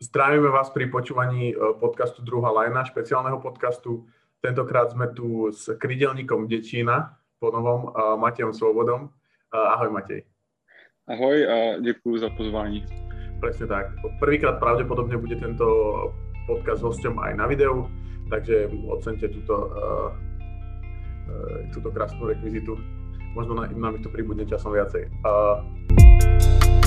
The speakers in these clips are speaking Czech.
Zdravíme vás pri počúvaní e, podcastu Druhá lajna, špeciálneho podcastu. Tentokrát sme tu s krydelníkom Dečína, po novom Matejom Svobodom. Uh, ahoj Matej. Ahoj a děkuji za pozvání. Presne tak. Prvýkrát pravdepodobne bude tento podcast hosťom aj na videu, takže ocenite túto, uh, uh, túto krásnu rekvizitu. Možno na, nám to pribudne časom viacej. Uh,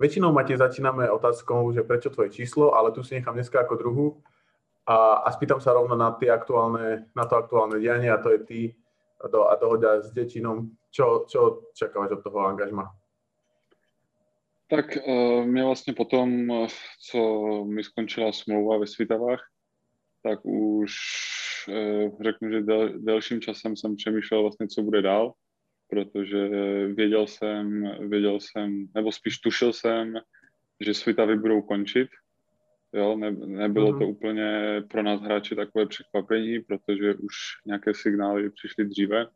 Väčšinou, Matej, začíname otázkou, že prečo tvoje číslo, ale tu si nechám dneska ako druhú a, a spýtam sa rovno na, tie aktuálne, na to aktuálne dianie a to je ty do, a dohoda s Dečinom. Čo, čo čakáš od toho angažma? Tak uh, mě vlastně potom, co mi skončila smlouva ve Svitavách, tak už uh, řeknu, že del, delším časem jsem přemýšlel vlastně, co bude dál protože věděl jsem, věděl jsem, nebo spíš tušil jsem, že Svitavy budou končit. Jo, ne, nebylo mm-hmm. to úplně pro nás hráči takové překvapení, protože už nějaké signály přišly dříve.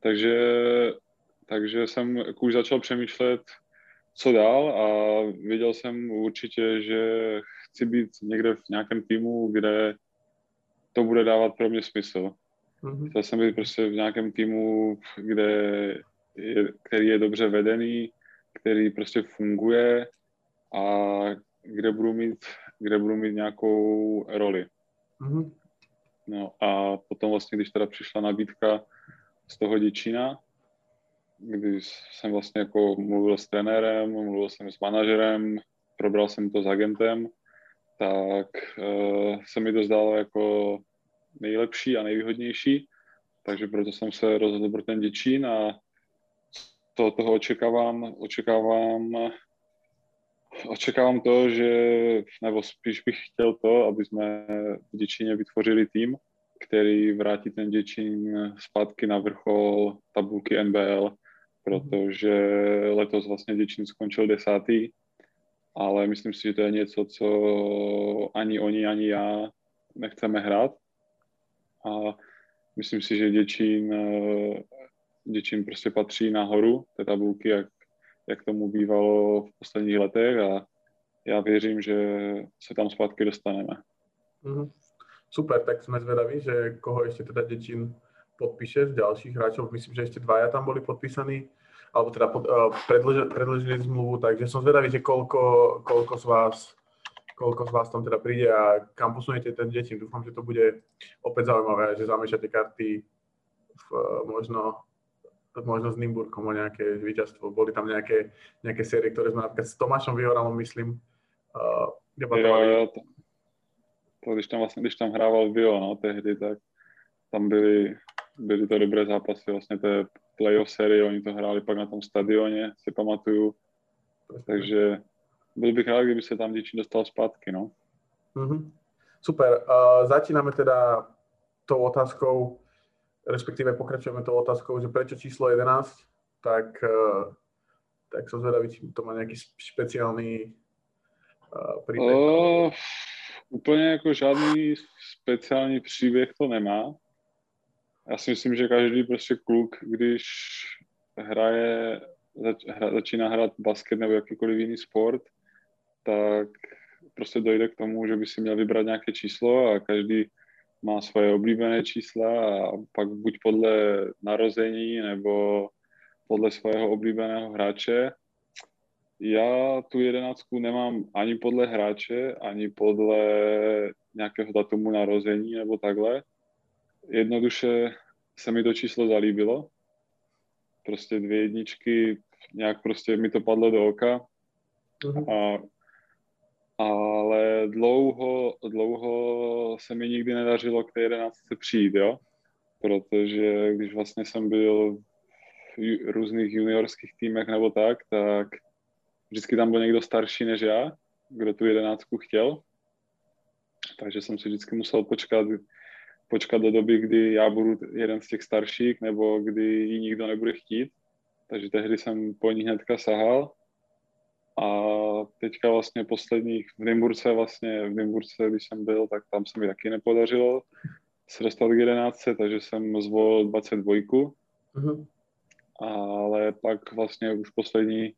Takže, takže jsem už začal přemýšlet, co dál a věděl jsem určitě, že chci být někde v nějakém týmu, kde to bude dávat pro mě smysl. Mm-hmm. Chtěl jsem být prostě v nějakém týmu, kde je, který je dobře vedený, který prostě funguje a kde budu mít, kde budu mít nějakou roli. Mm-hmm. No a potom vlastně, když teda přišla nabídka z toho Děčína, když jsem vlastně jako mluvil s trenérem, mluvil jsem s manažerem, probral jsem to s agentem, tak uh, se mi to zdálo jako nejlepší a nejvýhodnější, takže proto jsem se rozhodl pro ten Děčín a to, toho očekávám, očekávám, očekávám to, že, nebo spíš bych chtěl to, aby jsme v Děčíně vytvořili tým, který vrátí ten Děčín zpátky na vrchol tabulky NBL, protože letos vlastně Děčín skončil desátý, ale myslím si, že to je něco, co ani oni, ani já nechceme hrát a myslím si, že Děčín, eh, Děčín prostě patří nahoru té tabulky, jak, jak tomu bývalo v posledních letech a já věřím, že se tam zpátky dostaneme. Mm-hmm. Super, tak jsme zvedaví, že koho ještě teda Děčín podpíše z dalších hráčov. Myslím, že ještě dvaja tam byli podpísaní, alebo teda uh, predložili, predložili zmluvu, takže som zvedavý, že koľko, koľko z vás koľko z vás tam teda príde a kam posunete ten detin. Dúfam, že to bude opäť zaujímavé, že zamiešate karty v, možno možno s Nimburkom o nejaké víťazstvo. Boli tam nejaké, nejaké série, ktoré sme napríklad s Tomášom Vyhoralom, myslím, uh, debatovali. Jo, jo, to, to, když tam vlastně, když tam hrával Vio, no, tehdy, tak tam byly, byly to dobré zápasy, vlastně té playoff série, oni to hráli pak na tom stadioně, si pamatuju. Takže byl bych rád, kdyby se tam Děčín dostal zpátky, no. Mm-hmm. Super. Uh, začínáme teda tou otázkou, respektíve pokračujeme tou otázkou, že prečo číslo 11, tak, uh, tak som zvedavý, či to má nějaký speciální uh, příběh. Uh, úplně jako žádný speciální příběh to nemá. Já si myslím, že každý prostě kluk, když hraje, zač, hra, začíná hrát basket nebo jakýkoliv jiný sport, tak prostě dojde k tomu, že by si měl vybrat nějaké číslo a každý má svoje oblíbené čísla a pak buď podle narození nebo podle svého oblíbeného hráče. Já tu jedenáctku nemám ani podle hráče, ani podle nějakého datumu narození nebo takhle. Jednoduše se mi to číslo zalíbilo. Prostě dvě jedničky, nějak prostě mi to padlo do oka. Uh-huh. A ale dlouho, dlouho se mi nikdy nedařilo k té jedenáctce přijít, jo? Protože když vlastně jsem byl v různých juniorských týmech nebo tak, tak vždycky tam byl někdo starší než já, kdo tu jedenáctku chtěl. Takže jsem si vždycky musel počkat, počkat do doby, kdy já budu jeden z těch starších, nebo kdy ji nikdo nebude chtít. Takže tehdy jsem po ní hnedka sahal a teďka vlastně posledních v Nymburce vlastně, v Nymburce, když jsem byl, tak tam se mi taky nepodařilo se dostat k 11, takže jsem zvolil 22. Uh-huh. Ale pak vlastně už poslední,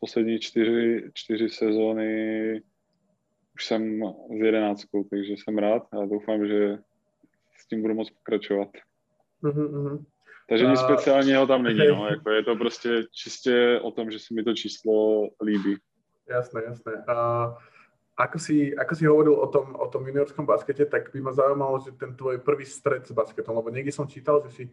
poslední čtyři, čtyři sezóny už jsem s jedenáctkou, takže jsem rád a doufám, že s tím budu moc pokračovat. Uh-huh. Takže nic speciálního tam není, no. jako je to prostě čistě o tom, že se mi to číslo líbí. Jasné, jasné. Uh, ako si, ako si hovoril o tom, o tom juniorskom baskete, tak by ma zaujímalo, že ten tvoj prvý stred s basketom, lebo niekde som čítal, že si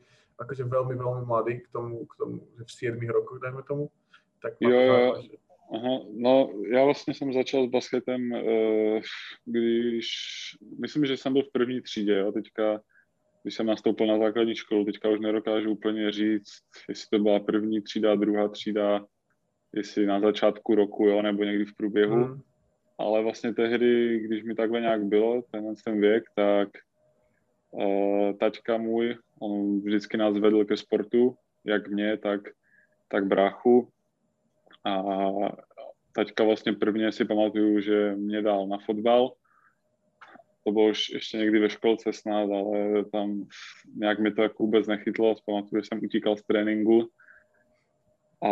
akože veľmi, veľmi mladý k tomu, k tomu že v 7 rokoch, dajme tomu. Tak jo, jo. Že... Aha, no já vlastně jsem začal s basketem, uh, když, myslím, že jsem byl v první třídě, jo, teďka když jsem nastoupil na základní školu, teďka už nedokážu úplně říct, jestli to byla první třída, druhá třída, jestli na začátku roku, jo, nebo někdy v průběhu. Hmm. Ale vlastně tehdy, když mi takhle nějak bylo, ten, ten věk, tak uh, taťka můj, on vždycky nás vedl ke sportu, jak mě, tak, tak bráchu. A taťka vlastně prvně si pamatuju, že mě dal na fotbal, to bylo už ještě někdy ve školce snad, ale tam nějak mi to jako vůbec nechytlo. Pamatuju, že jsem utíkal z tréninku a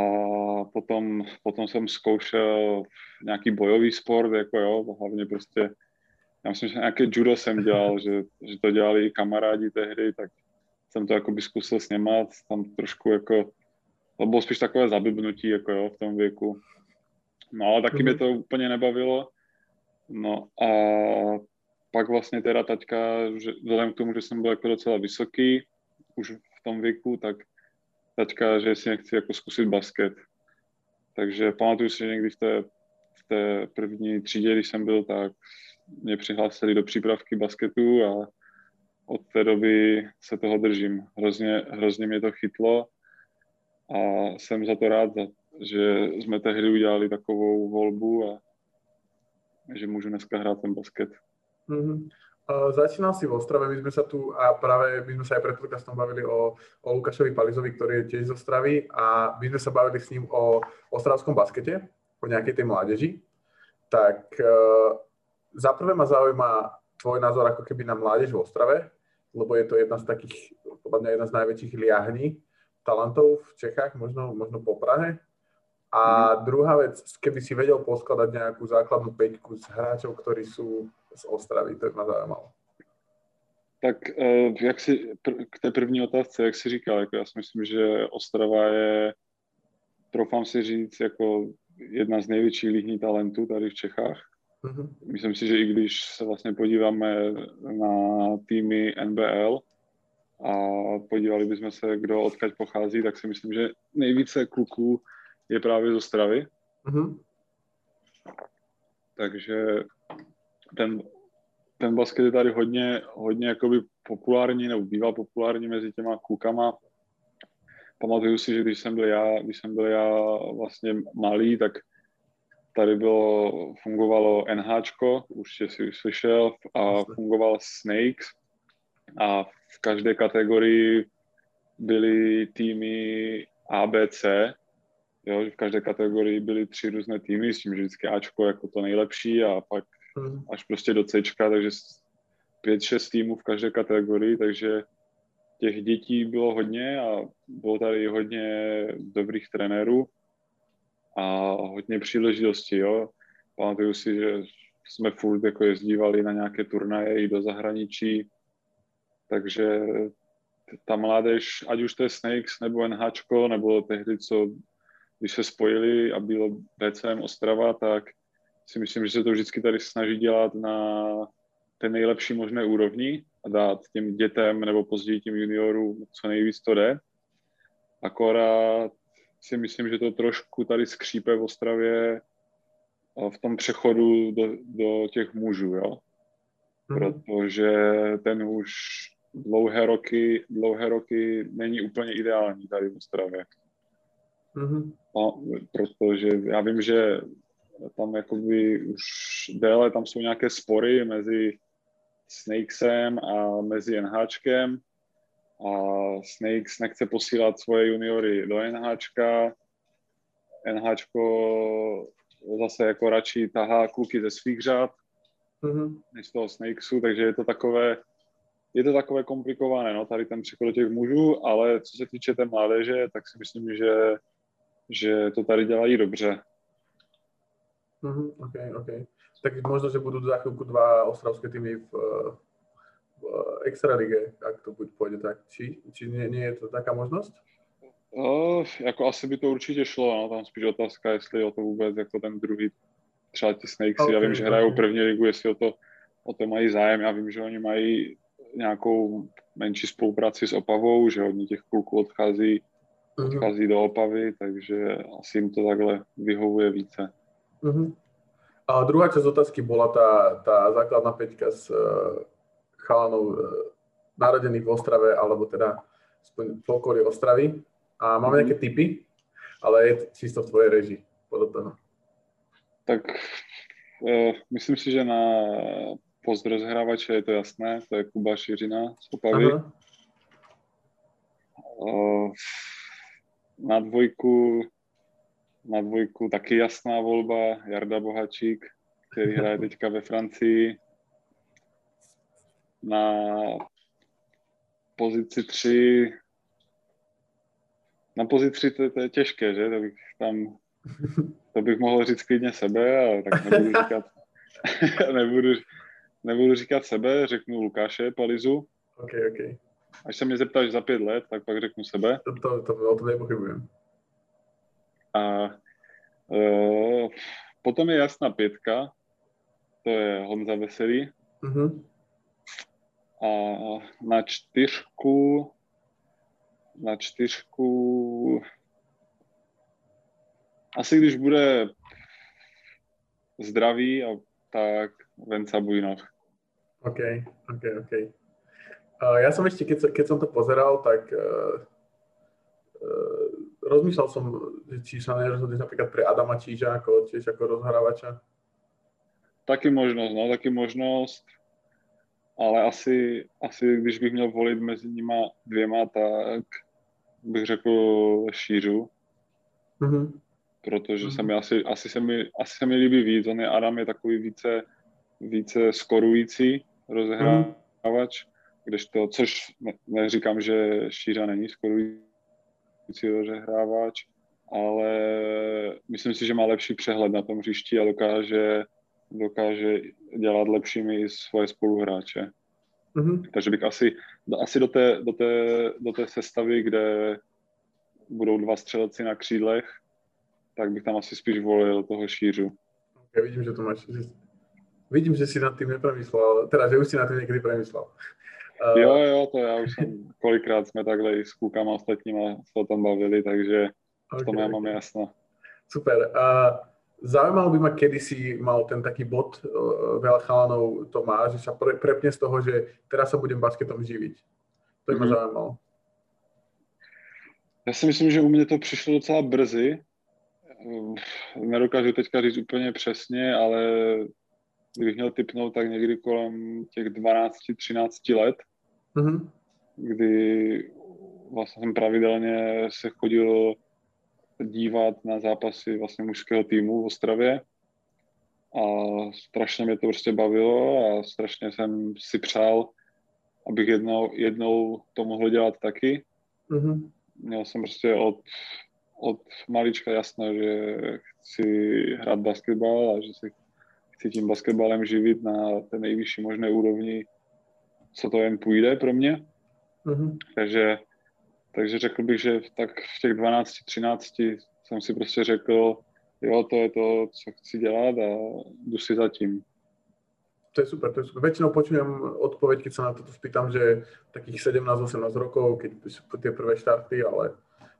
potom, potom jsem zkoušel nějaký bojový sport, jako jo, hlavně prostě, já myslím, že nějaké judo jsem dělal, že, že to dělali i kamarádi tehdy, tak jsem to jako by zkusil sněmat, tam trošku jako, to bylo spíš takové zabibnutí, jako jo, v tom věku. No ale taky mm-hmm. mě to úplně nebavilo. No a pak vlastně teda taťka, že vzhledem k tomu, že jsem byl jako docela vysoký už v tom věku, tak taťka, že si nechci jako zkusit basket. Takže pamatuju si, že někdy v té, v té první třídě, když jsem byl, tak mě přihlásili do přípravky basketu a od té doby se toho držím. Hrozně, hrozně mě to chytlo a jsem za to rád, že jsme tehdy udělali takovou volbu a že můžu dneska hrát ten basket. Mm-hmm. Uh, začínal si v Ostrave, my sme sa tu a práve my sme sa aj pred podcastom bavili o, o Lukášovi Palizovi, ktorý je tiež z Ostravy a my sme sa bavili s ním o ostravskom baskete, o nejakej tej mládeži. Tak uh, za prvé ma zaujíma tvoj názor ako keby na mládež v Ostrave, lebo je to jedna z takých, podľa mňa jedna z najväčších liahní talentov v Čechách, možno, možno po Prahe. A mm. druhá vec, keby si vedel poskladať nejakú základnú peťku z hráčov, ktorí sú z Ostravy, to mě zajímalo. Tak eh, jak si, k té první otázce, jak jsi říkal, jako já si myslím, že Ostrava je, troufám si říct, jako jedna z největších líhní talentů tady v Čechách. Mm-hmm. Myslím si, že i když se vlastně podíváme na týmy NBL a podívali bychom se, kdo odkaď pochází, tak si myslím, že nejvíce kluků je právě z Ostravy. Mm-hmm. Takže ten, ten basket je tady hodně, hodně jakoby populární, nebo býval populární mezi těma klukama. Pamatuju si, že když jsem byl já, když jsem byl já vlastně malý, tak tady bylo, fungovalo NHčko, už si slyšel, a fungoval Snakes a v každé kategorii byly týmy ABC, jo, v každé kategorii byly tři různé týmy, s tím, že vždycky Ačko jako to nejlepší a pak až prostě do C, takže pět, šest týmů v každé kategorii, takže těch dětí bylo hodně a bylo tady hodně dobrých trenérů a hodně příležitostí, jo. Pamatuju si, že jsme furt jako jezdívali na nějaké turnaje i do zahraničí, takže ta mládež, ať už to je Snakes nebo NHčko, nebo tehdy, co když se spojili a bylo BCM Ostrava, tak si myslím, že se to vždycky tady snaží dělat na té nejlepší možné úrovni a dát těm dětem nebo později těm juniorům co nejvíc to jde. Akorát si myslím, že to trošku tady skřípe v Ostravě v tom přechodu do, do těch mužů, jo. Mm. Protože ten už dlouhé roky, dlouhé roky není úplně ideální tady v Ostravě. Mm-hmm. No, protože já vím, že tam jakoby už déle, tam jsou nějaké spory mezi Snakesem a mezi NHčkem a Snakes nechce posílat svoje juniory do NHčka, NHčko zase jako radši tahá kluky ze svých řád, Mhm. než z toho Snakesu, takže je to takové, je to takové komplikované, no, tady ten přechod do těch mužů, ale co se týče té mládeže, tak si myslím, že, že to tady dělají dobře. Mhm, OK, OK. Tak možno, že budú za chvíľku dva ostravské týmy v, v extralige, ak to buď pôjde tak. Či, či nie, nie je to taká možnosť? Uh, jako asi by to určitě šlo, no, tam spíš otázka, jestli o to vůbec jako ten druhý, třeba ti Snakesy, já Ok, vím, že hrajou ok. první ligu, jestli o to, o to mají zájem, já vím, že oni mají nějakou menší spolupráci s Opavou, že hodně těch kluků odchází, Mhm. odchází do Opavy, takže asi jim to takhle vyhovuje více. Mhm. A druhá časť otázky bola tá, tá základná peťka s uh, chalanov uh, narodených v Ostrave, alebo teda v okolí Ostravy. A máme Mhm. nejaké tipy, ale je to čisto v tvojej režii podľa toho. Tak uh, myslím si, že na post rozhrávače je to jasné, to je Kuba Šiřina z Opavy. Uh, na dvojku, na dvojku taky jasná volba, Jarda Bohačík, který hraje teďka ve Francii. Na pozici 3, na pozici 3 to, to je těžké, že? To bych tam, to bych mohl říct klidně sebe, ale tak nebudu říkat, nebudu, nebudu říkat sebe, řeknu Lukáše Palizu. OK, OK. Až se mě zeptáš za pět let, tak pak řeknu sebe. To, to, to, o tom nepochybujem. A uh, potom je jasná pětka, to je Honza Veselý. Mhm. A na čtyřku, na čtyřku, asi když bude zdravý, a tak Venca Bujnov. OK, OK, OK. Uh, ja som ešte, keď, keď som to pozeral, tak uh, uh, rozmýšľal som, že či sa nerozhodneš napríklad pre Adama Číža, ako, tiež ako rozhrávača. Taky možnost, no, taky možnost, ale asi, asi když bych měl volit mezi nima dvěma, tak bych řekl Šířu, Mhm. protože Mhm. se mi asi, asi, se mi, asi se mi líbí víc. On je Adam je takový více, více skorující rozehrávač, kdežto, což ne, neříkám, že Šířa není skorující rozehrávač, ale myslím si, že má lepší přehled na tom hřišti a dokáže, dokáže dělat lepšími i svoje spoluhráče. Mhm. Takže bych asi, asi do, té, do, té, do té sestavy, kde budou dva střelci na křídlech, tak bych tam asi spíš volil toho šířu. Ja vidím, že to máš... Vidím, že si nad tým nepremyslel, teda, že už si nad tým niekedy premyslel. Uh, Jo, jo, to já už jsem, kolikrát jsme takhle i s klukama ostatníma se o tom bavili, takže v tom já mám jasno. Super. Uh, zaujímalo by ma, kedy si mal ten taký bod, uh, veľa chalanov to má, že sa pre, prepne z toho, že teraz sa budem basketom živiť. To by ma Mhm. zaujímalo. Já si myslím, že u mě to přišlo docela brzy. Ehm, Nedokážu teďka říct úplně přesně, ale kdybych měl typnout, tak někdy kolem těch 12-13 let, Mhm. kdy vlastně jsem pravidelně se chodil dívat na zápasy vlastně mužského týmu v Ostravě a strašně mě to prostě bavilo a strašně jsem si přál, abych jednou, jednou to mohl dělat taky. Mhm. Měl jsem prostě od, od malička jasno, že chci hrát basketbal a že se chci tím basketbalem živit na té nejvyšší možné úrovni, co to jen půjde pro mě. Mhm. Takže, takže řekl bych, že v- tak v těch 12-13 jsem si prostě řekl, jo, to je to, co chci dělat a jdu si za tím. To je super, to je super. Väčšinou počujem odpoveď, keď sa na toto spýtam, že takých 17-18 rokov, keď sú tie prvé štarty, ale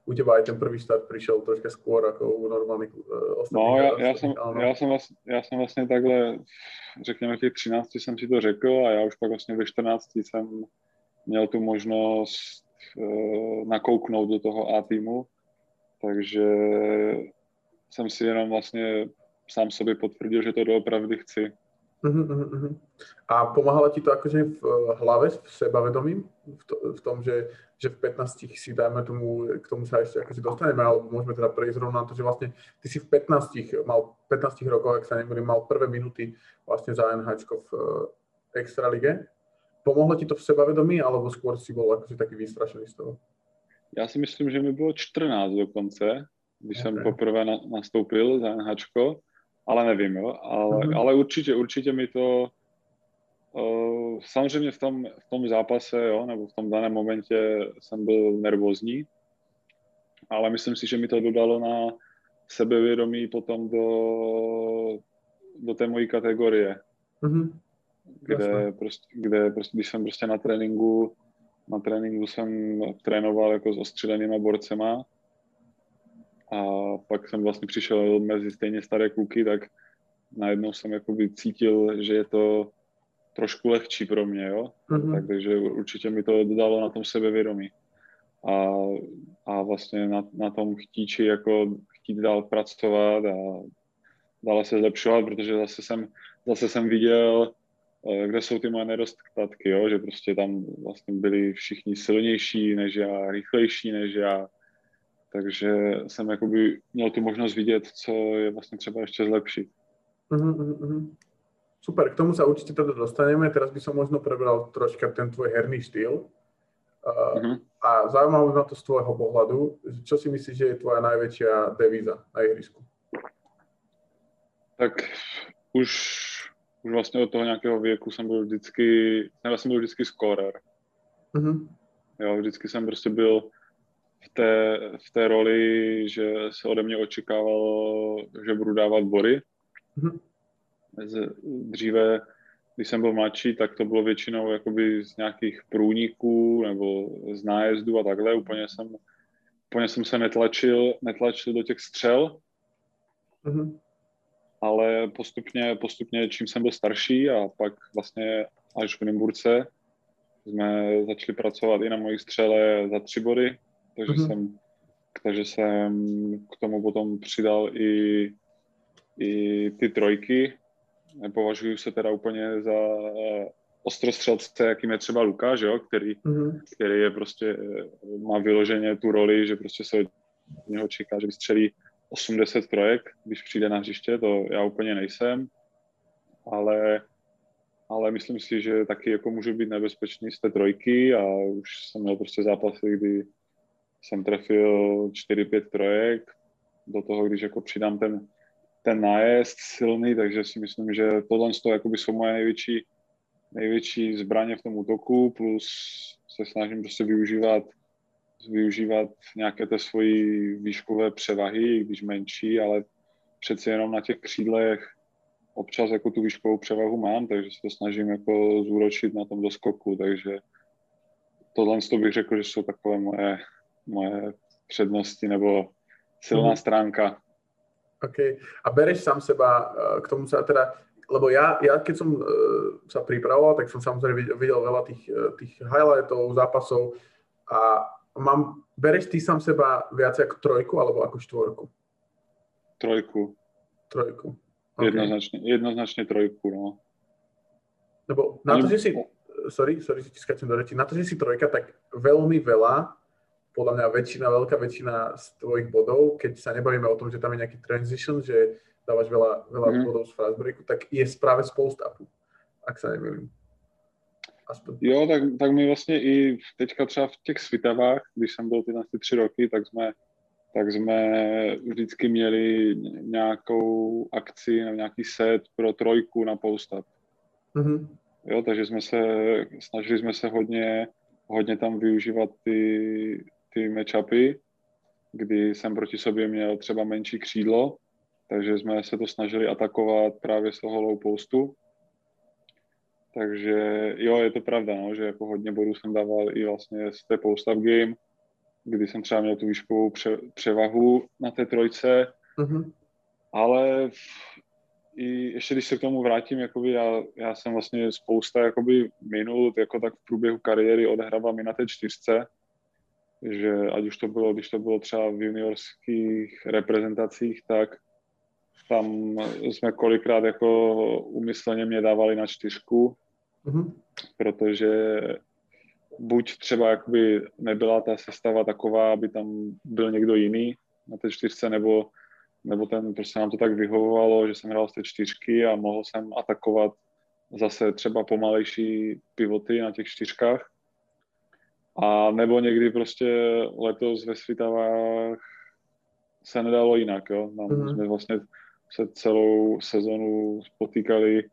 u teba aj ten prvý štart prišiel troška skôr ako u normálnych uh. No, já, já, jsem, já, jsem vlastně, já jsem vlastně takhle, řekněme, v těch 13 jsem si to řekl a já už pak vlastně ve 14 jsem měl tu možnost uh, nakouknout do toho A týmu, takže jsem si jenom vlastně sám sobě potvrdil, že to doopravdy chci. Uh-huh, uh-huh. A pomáhala ti to akože v eh, hlave, v sebavedomí, v, to, v tom, že, že v 15 si dáme tomu, k tomu sa ešte akože dostaneme, alebo môžeme teda prejsť rovno na to, že vlastne ty si v 15, mal 15 rokov, ak sa nebudem, mal prvé minuty vlastne za NH v uh, Extralige. Pomohlo ti to v sebavedomí, alebo skôr si bol akože taký vystrašený z toho? Já si myslím, že mi bylo 14 dokonce, když okay. jsem poprvé na, nastoupil za NH, ale nevím, jo. Ale, mm-hmm. ale určitě, určitě mi to uh, samozřejmě v tom, v tom zápase, jo, nebo v tom daném momentě jsem byl nervózní, ale myslím si, že mi to dodalo na sebevědomí potom do, do té mojí kategorie. Mm-hmm. Kde, prostě, kde prostě, když jsem prostě na tréninku na tréninku jsem trénoval jako s ostřelenýma borcema a pak jsem vlastně přišel mezi stejně staré kluky, tak najednou jsem jakoby cítil, že je to trošku lehčí pro mě, jo. Mm-hmm. Tak, takže určitě mi to dodalo na tom sebevědomí. A, a vlastně na, na tom chtíči jako chtít dál pracovat a dále se zlepšovat, protože zase jsem, zase jsem viděl, eh, kde jsou ty moje nedostatky, jo? že prostě tam vlastně byli všichni silnější než já, rychlejší než já, takže jsem jakoby měl tu možnost vidět, co je vlastně třeba ještě zlepšit. Uh-huh, uh-huh. Super, k tomu sa určite teda dostaneme. Teraz by som možno prebral troška ten tvoj herný štýl. Uh, uh-huh. A zaujímavé ma to z tvojho pohľadu. Čo si myslíš, že je tvoja najväčšia devíza na ihrisku? Tak už, už vlastně od toho nějakého věku jsem byl vždycky, já jsem byl vždycky scorer. Uh-huh. Jo, vždycky jsem prostě byl v té, v té roli, že se ode mě očekávalo, že budu dávat bory. Mm-hmm. Dříve, když jsem byl mladší, tak to bylo většinou jakoby z nějakých průniků nebo z nájezdu a takhle. Úplně jsem, úplně jsem se netlačil, netlačil do těch střel, mm-hmm. ale postupně, postupně, čím jsem byl starší a pak vlastně až v Nymburce jsme začali pracovat i na mojí střele za tři body, takže, mm-hmm. jsem, takže jsem k tomu potom přidal i, i ty trojky. Nepovažuji se teda úplně za eh, ostrostřelce, jakým je třeba Lukáš, jo, který, mm-hmm. který je prostě, eh, má vyloženě tu roli, že prostě se od něho čeká, že vystřelí 80 trojek, když přijde na hřiště, to já úplně nejsem, ale, ale myslím si, že taky jako můžu být nebezpečný z té trojky a už jsem měl prostě zápasy, kdy jsem trefil 4-5 trojek, do toho, když jako přidám ten, ten nájezd silný, takže si myslím, že tohle jakoby jsou moje největší, největší zbraně v tom útoku, plus se snažím prostě využívat využívat nějaké té svoji výškové převahy, když menší, ale přeci jenom na těch křídlech občas jako tu výškovou převahu mám, takže se to snažím jako zúročit na tom doskoku, takže tohle bych řekl, že jsou takové moje moje přednosti nebo silná mm. stránka. OK. A bereš sám seba eh, k tomu sa teda, lebo ja, ja keď som uh, sa pripravoval, tak som samozrejme videl, veľa tých, uh, tých highlightov, zápasov a mám, bereš ty sám seba viac ako trojku alebo ako štvorku? Trojku. Trojku. Okay. Jednoznačne, jednoznačne trojku, no. Lebo na to, že si, sorry, sorry, že ti skáčem do reči, na to, že si trojka, tak veľmi veľa podľa mňa väčšina, veľká väčšina z tvojich bodov, keď sa nebavíme o tom, že tam je nejaký transition, že dávaš veľa, veľa mm. bodov z fast breaku, tak je práve z post-upu, ak sa nemýlim. Aspoň. Jo, tak, tak my vlastně i teďka třeba v těch svitavách, když jsem byl ty na ty tři roky, tak jsme, tak jsme vždycky měli nějakou akci, nějaký set pro trojku na post-up. Mm-hmm. Jo, takže jsme se, snažili jsme se hodně, hodně tam využívat ty, ty matchupy, kdy jsem proti sobě měl třeba menší křídlo, takže jsme se to snažili atakovat právě z toho low postu. Takže jo, je to pravda, no, že jako hodně bodů jsem dával i vlastně z té post-up game, kdy jsem třeba měl tu výškovou pře- převahu na té trojce, mm-hmm. ale v, i ještě když se k tomu vrátím, jakoby já, já jsem vlastně spousta jakoby minut, jako tak v průběhu kariéry odehrával mi na té čtyřce, že ať už to bylo, když to bylo třeba v juniorských reprezentacích, tak, tam jsme kolikrát jako umysleně mě dávali na čtyřku, mm-hmm. protože buď třeba jakoby nebyla ta sestava taková, aby tam byl někdo jiný na té čtyřce, nebo, nebo ten, prostě nám to tak vyhovovalo, že jsem hrál z té čtyřky a mohl jsem atakovat zase třeba pomalejší pivoty na těch čtyřkách. A nebo někdy prostě letos ve Svitavách se nedalo jinak, jo. Tam mm-hmm. jsme vlastně se celou sezonu potýkali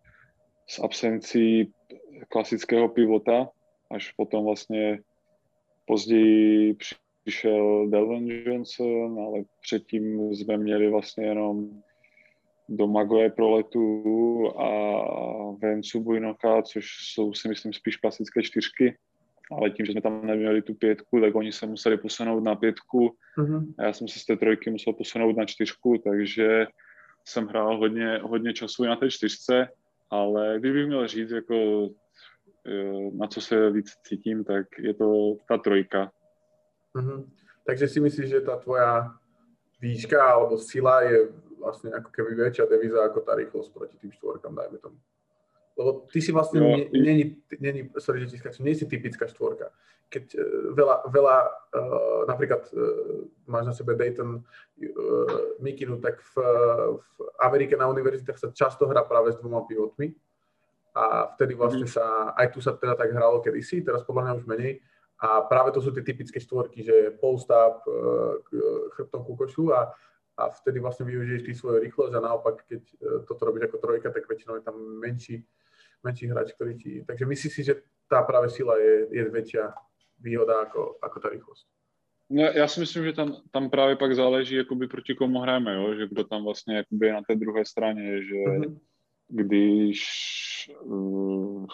s absencí klasického pivota, až potom vlastně později přišel Delvin Johnson, ale předtím jsme měli vlastně jenom do Magoje pro letu a Vencu Bujnocha, což jsou si myslím spíš klasické čtyřky, ale tím, že jsme tam neměli tu pětku, tak oni se museli posunout na pětku mm-hmm. a já jsem se z té trojky musel posunout na čtyřku, takže jsem hrál hodně, hodně času na té čtyřce, ale kdybych měl říct, jako, e, na co se víc cítím, tak je to ta trojka. Mm-hmm. Takže si myslíš, že ta tvoja výška alebo sila je vlastně jako keby větší deviza jako ta rychlost proti tým štvorkám, dajme tomu. Lebo ty si vlastne no, není, není, sorry, že skáčem, nie si typická štvorka. Keď uh, veľa, veľa uh, napríklad uh, máš na sebe Dayton uh, Mikinu, tak v, v Amerike na univerzitách sa často hrá práve s dvoma pivotmi. A vtedy vlastne mm. sa, aj tu sa teda tak hralo kedysi, teraz podľa mňa už menej. A práve to sú tie typické štvorky, že post-up, uh, chrbtom ku košu a a vtedy vlastne využiješ ty svoju rýchlosť a naopak, keď toto robíš ako trojka, tak väčšinou je tam menší menší hráč, ktorý ti... Takže myslíš si, že tá práve sila je, je väčšia výhoda ako, ako tá rýchlosť? No, já si myslím, že tam, tam právě pak záleží, jakoby proti komu hrajeme, jo? že kdo tam vlastně jakoby je na té druhé straně, že mm-hmm. když, uh,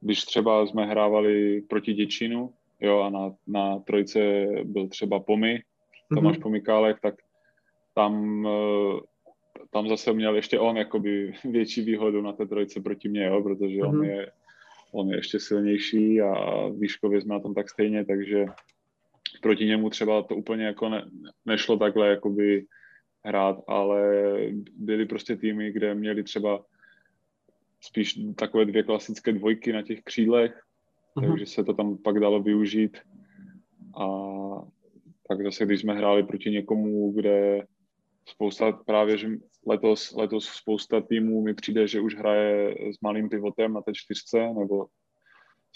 když třeba jsme hrávali proti Děčinu, jo, a na, na trojce byl třeba Pomy, Tomáš mm-hmm. Pomykálek, tak tam uh, tam zase měl ještě on jakoby větší výhodu na té trojce proti mně, jo, protože mm-hmm. on, mhm. je, on je ještě silnější a výškově jsme na tom tak stejně, takže proti němu třeba to úplně jako ne, nešlo takhle jakoby hrát, ale byly prostě týmy, kde měli třeba spíš takové dvě klasické dvojky na těch křídlech, mm-hmm. takže se to tam pak dalo využít. A tak zase, když jsme hráli proti někomu, kde spousta právě, že letos, letos spousta týmů mi přijde, že už hraje s malým pivotem na té čtyřce, nebo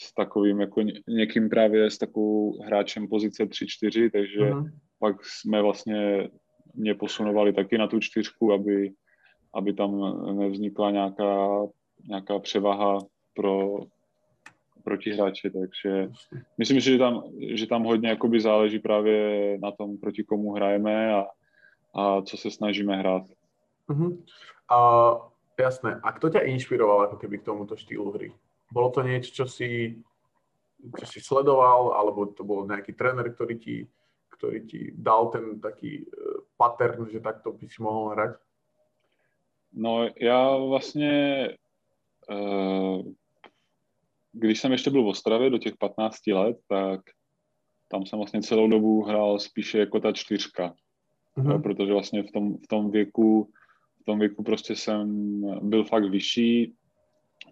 s takovým jako někým právě s takovou hráčem pozice 3-4, takže uh-huh. pak jsme vlastně mě posunovali taky na tu čtyřku, aby, aby tam nevznikla nějaká, nějaká převaha pro proti hráči, takže myslím si, že tam, že tam hodně jakoby záleží právě na tom, proti komu hrajeme a, a co se snažíme hrát. Uh-huh. A, jasné. A kto ťa inšpiroval ako keby k tomuto štýlu hry? Bolo to niečo, čo si, čo si sledoval, alebo to bol nejaký tréner, ktorý ti, ktorý ti dal ten taký uh, pattern, že takto by si mohol hrať? No já vlastně, uh, když jsem ještě byl v Ostravě do těch 15 let, tak tam jsem vlastně celou dobu hrál spíše jako ta čtyřka. Mm-hmm. protože vlastně v tom, v tom věku tom věku prostě jsem byl fakt vyšší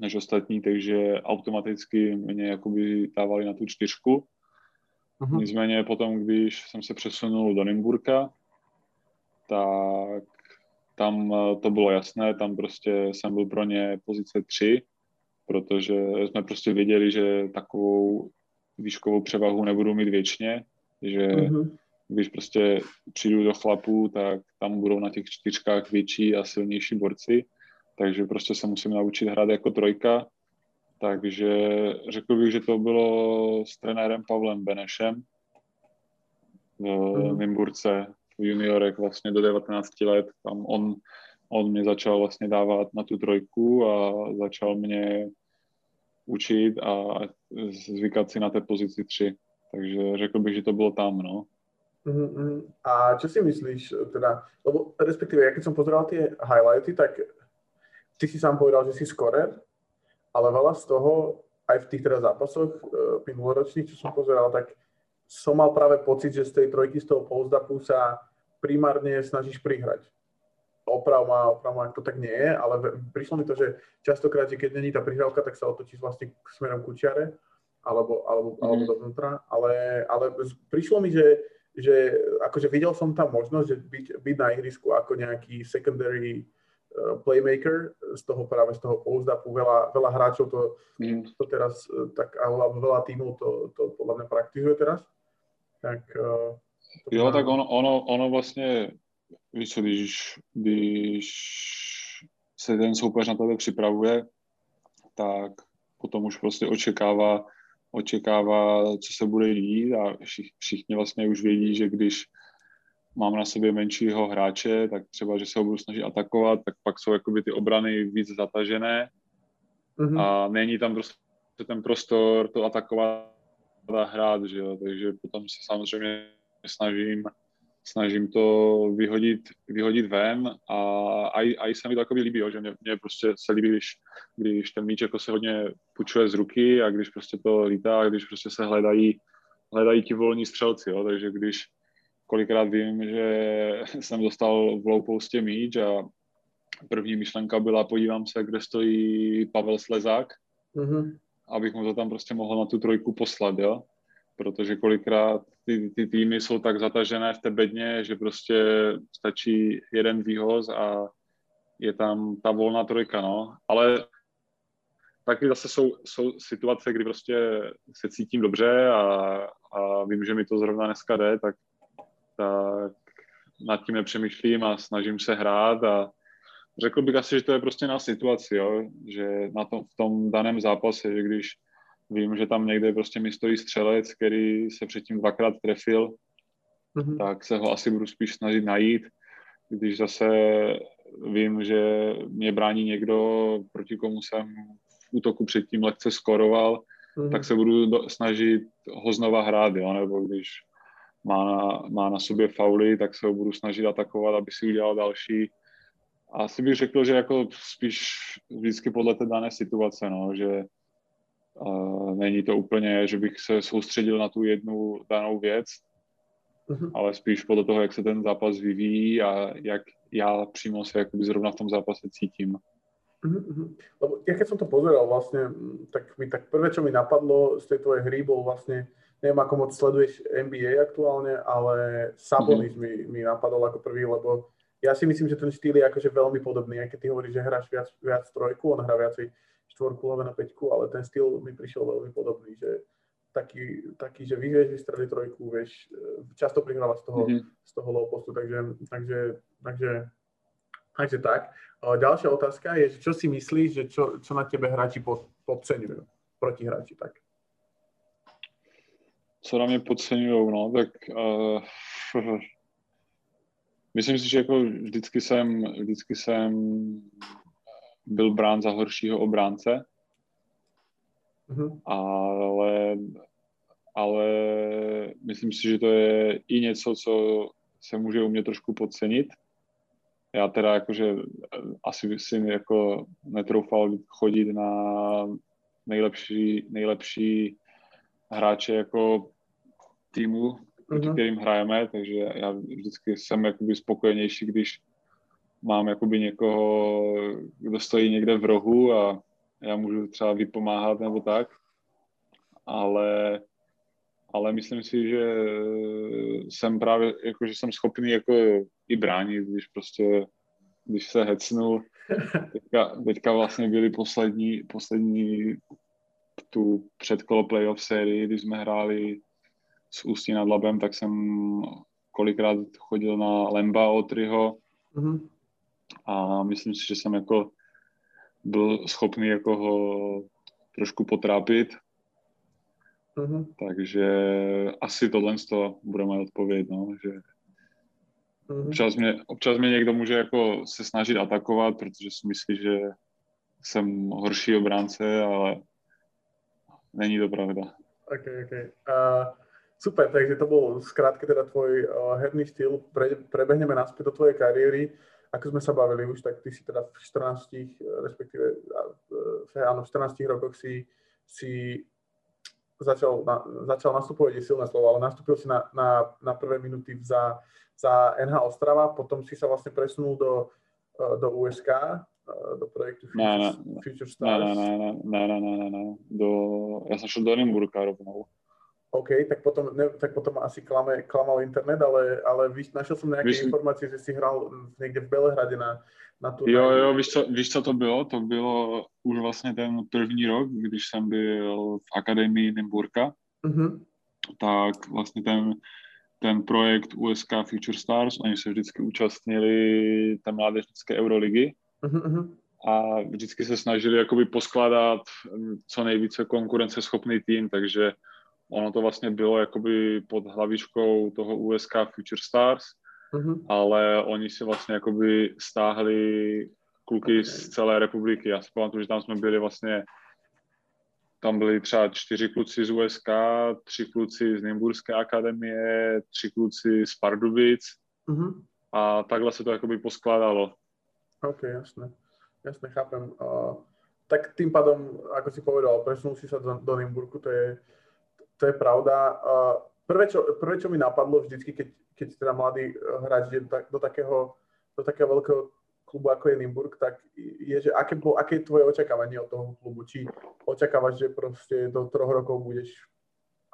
než ostatní, takže automaticky mě jakoby dávali na tu čtyřku. Uh-huh. Nicméně potom, když jsem se přesunul do Nymburka, tak tam to bylo jasné, tam prostě jsem byl pro ně pozice 3, protože jsme prostě věděli, že takovou výškovou převahu nebudu mít věčně, že uh-huh když prostě přijdu do chlapů, tak tam budou na těch čtyřkách větší a silnější borci, takže prostě se musím naučit hrát jako trojka, takže řekl bych, že to bylo s trenérem Pavlem Benešem v mm. Nymburce v juniorech vlastně do 19 let. Tam on, on mě začal vlastně dávat na tu trojku a začal mě učit a zvykat si na té pozici 3. Takže řekl bych, že to bylo tam, no. Uh-huh. A čo si myslíš, teda, lebo respektíve, ja keď som pozeral tie highlighty, tak ty si sám povedal, že si skorer, ale veľa z toho, aj v tých teda zápasoch uh, minuloročných, čo som pozeral, tak som mal práve pocit, že z tej trojky, z toho post sa primárne snažíš prihrať. oprav ma, oprav ma, to tak nie je, ale prišlo mi to, že častokrát, že keď není tá prihrávka, tak sa otočí vlastne smerom kučiare, alebo, alebo, mm. alebo dovnútra, ale, ale prišlo mi, že, že akože videl som tam možnosť, že byť, byť na ihrisku ako nejaký secondary uh, playmaker z toho práve z toho pouzdapu. Veľa, veľa hráčov to, mm. to teraz, uh, tak, alebo veľa tímov to, to podľa mňa praktizuje teraz. Tak, uh, jo, tak ono, ono, ono vlastně víš co, když, když se ten soupeř na tebe připravuje, tak potom už prostě očekává, očekává, co se bude dít a všich, všichni vlastně už vědí, že když mám na sobě menšího hráče, tak třeba, že se ho budu snažit atakovat, tak pak jsou jakoby ty obrany víc zatažené mm-hmm. a není tam prostě ten prostor to atakovat a hrát, že jo, takže potom se samozřejmě snažím snažím to vyhodit, vyhodit ven a aj, se mi to jako líbí, jo, že mě, mě, prostě se líbí, když, když ten míč jako se hodně pučuje z ruky a když prostě to lítá a když prostě se hledají, hledají ti volní střelci, jo, takže když kolikrát vím, že jsem dostal v low postě míč a první myšlenka byla, podívám se, kde stojí Pavel Slezák, mm-hmm. abych mu to tam prostě mohl na tu trojku poslat, jo protože kolikrát ty, ty týmy jsou tak zatažené v té bedně, že prostě stačí jeden výhoz a je tam ta volná trojka, no. Ale taky zase jsou, jsou situace, kdy prostě se cítím dobře a, a vím, že mi to zrovna dneska jde, tak, tak nad tím nepřemýšlím a snažím se hrát a řekl bych asi, že to je prostě na situaci, jo? že na tom, v tom daném zápase, že když Vím, že tam někde prostě mi stojí střelec, který se předtím dvakrát trefil, mm-hmm. tak se ho asi budu spíš snažit najít. Když zase vím, že mě brání někdo, proti komu jsem v útoku předtím lehce skoroval, mm-hmm. tak se budu do, snažit ho znova hrát, jo? nebo když má na, má na sobě fauly, tak se ho budu snažit atakovat, aby si udělal další. Asi bych řekl, že jako spíš vždycky podle té dané situace, no, že není to úplně, že bych se soustředil na tu jednu danou věc, uh-huh. ale spíš podle toho, jak se ten zápas vyvíjí a jak já přímo se jakoby zrovna v tom zápase cítím. Lebo ja keď som to pozeral vlastne, tak mi tak prvé, čo mi napadlo z tej tvojej hry, bol vlastne, neviem ako moc sleduješ NBA aktuálne, ale Sabonis uh-huh. mi, mi napadol ako prvý, lebo ja si myslím, že ten štýl je akože veľmi podobný, aj keď ty hovoríš, že hráš viac, viac trojku, on hrá viacej štvorku, na peťku, ale ten styl mi prišiel veľmi podobný, že taký, taký že vyvieš vystreliť trojku, vieš, e, často prihráva z toho, mm-hmm. z toho low postu, takže, takže, takže, takže tak. Ďalšia otázka je, že čo si myslíš, že čo, čo na tebe hráči pod, podceňujú, protihráči, tak? Co na mě podceňují, no, tak uh, myslím si, že jako vždycky jsem, vždycky jsem byl brán za horšího obránce, mm-hmm. ale, ale myslím si, že to je i něco, co se může u mě trošku podcenit. Já teda jakože asi si jako netroufal chodit na nejlepší, nejlepší hráče jako týmu, mm-hmm. kterým hrajeme, takže já vždycky jsem jakoby spokojenější, když mám jakoby někoho, kdo stojí někde v rohu a já můžu třeba vypomáhat nebo tak, ale, ale myslím si, že jsem právě, jako, že jsem schopný jako i bránit, když prostě, když se hecnu. Teďka, teďka vlastně byli poslední, poslední tu předkolo playoff sérii, když jsme hráli s Ústí nad Labem, tak jsem kolikrát chodil na Lemba Otryho, mm-hmm a myslím si, že jsem jako byl schopný jako ho trošku potrápit. Uh-huh. Takže asi tohle z toho bude moje odpověď, no, že uh-huh. občas, mě, občas mě někdo může jako se snažit atakovat, protože si myslí, že jsem horší obránce, ale není to pravda. Ok, ok. Uh, super, takže to byl zkrátka teda tvoj uh, herný styl. Pre, prebehneme naspäť do tvojej kariéry ako sme sa bavili už, tak ty si teda v 14, respektíve áno, v 14 rokoch si, si začal, na, začal nastupovať, je silné slovo, ale nastúpil si na, na, na prvé minúty za, za NH Ostrava, potom si sa vlastne presunul do do USK, do projektu Future, Ne, ne, Future Ne, Stars? ne, ne, ne, ne, ne, ne, ne, ne. Do, ja som šiel do Nymburka rovnou. OK, tak potom, ne, tak potom asi klame, klamal internet, ale, ale víš, našiel som nejaké Víš- informácie, že si hral niekde v Belehrade na, na tu. Jo, jo, víš co, víš, co to bylo? To bylo už vlastně ten první rok, když jsem byl v akademii Nymburka, Uh-huh. tak vlastně ten, ten projekt USK Future Stars, oni se vždycky účastnili té mládežnické Euroligy uh-huh. a vždycky se snažili jakoby poskládat mm, co nejvíce konkurenceschopný tým, takže ono to vlastně bylo jakoby pod hlavičkou toho USK Future Stars, uh-huh. ale oni si vlastně jakoby stáhli kluky z celé republiky. Já si pamatuju, že tam jsme byli vlastně, tam byli třeba čtyři kluci z USK, tři kluci z Nymburské akademie, tři kluci z Pardubic uh-huh. a takhle se to jakoby poskládalo. OK, jasné. Jasné, chápem. Uh, tak tým pádom, ako si povedal, presunul si sa do, do Nymburku, to je, to je pravda. Uh, prvé, čo, prvé, čo mi napadlo vždycky, keď, keď teda mladý uh, hráč ide do, tak- do, takého, do takého veľkého klubu, ako je Nymburk, tak je, že aké, bolo, aké je tvoje očakávanie od toho klubu? Či očakávaš, že proste do troch rokov budeš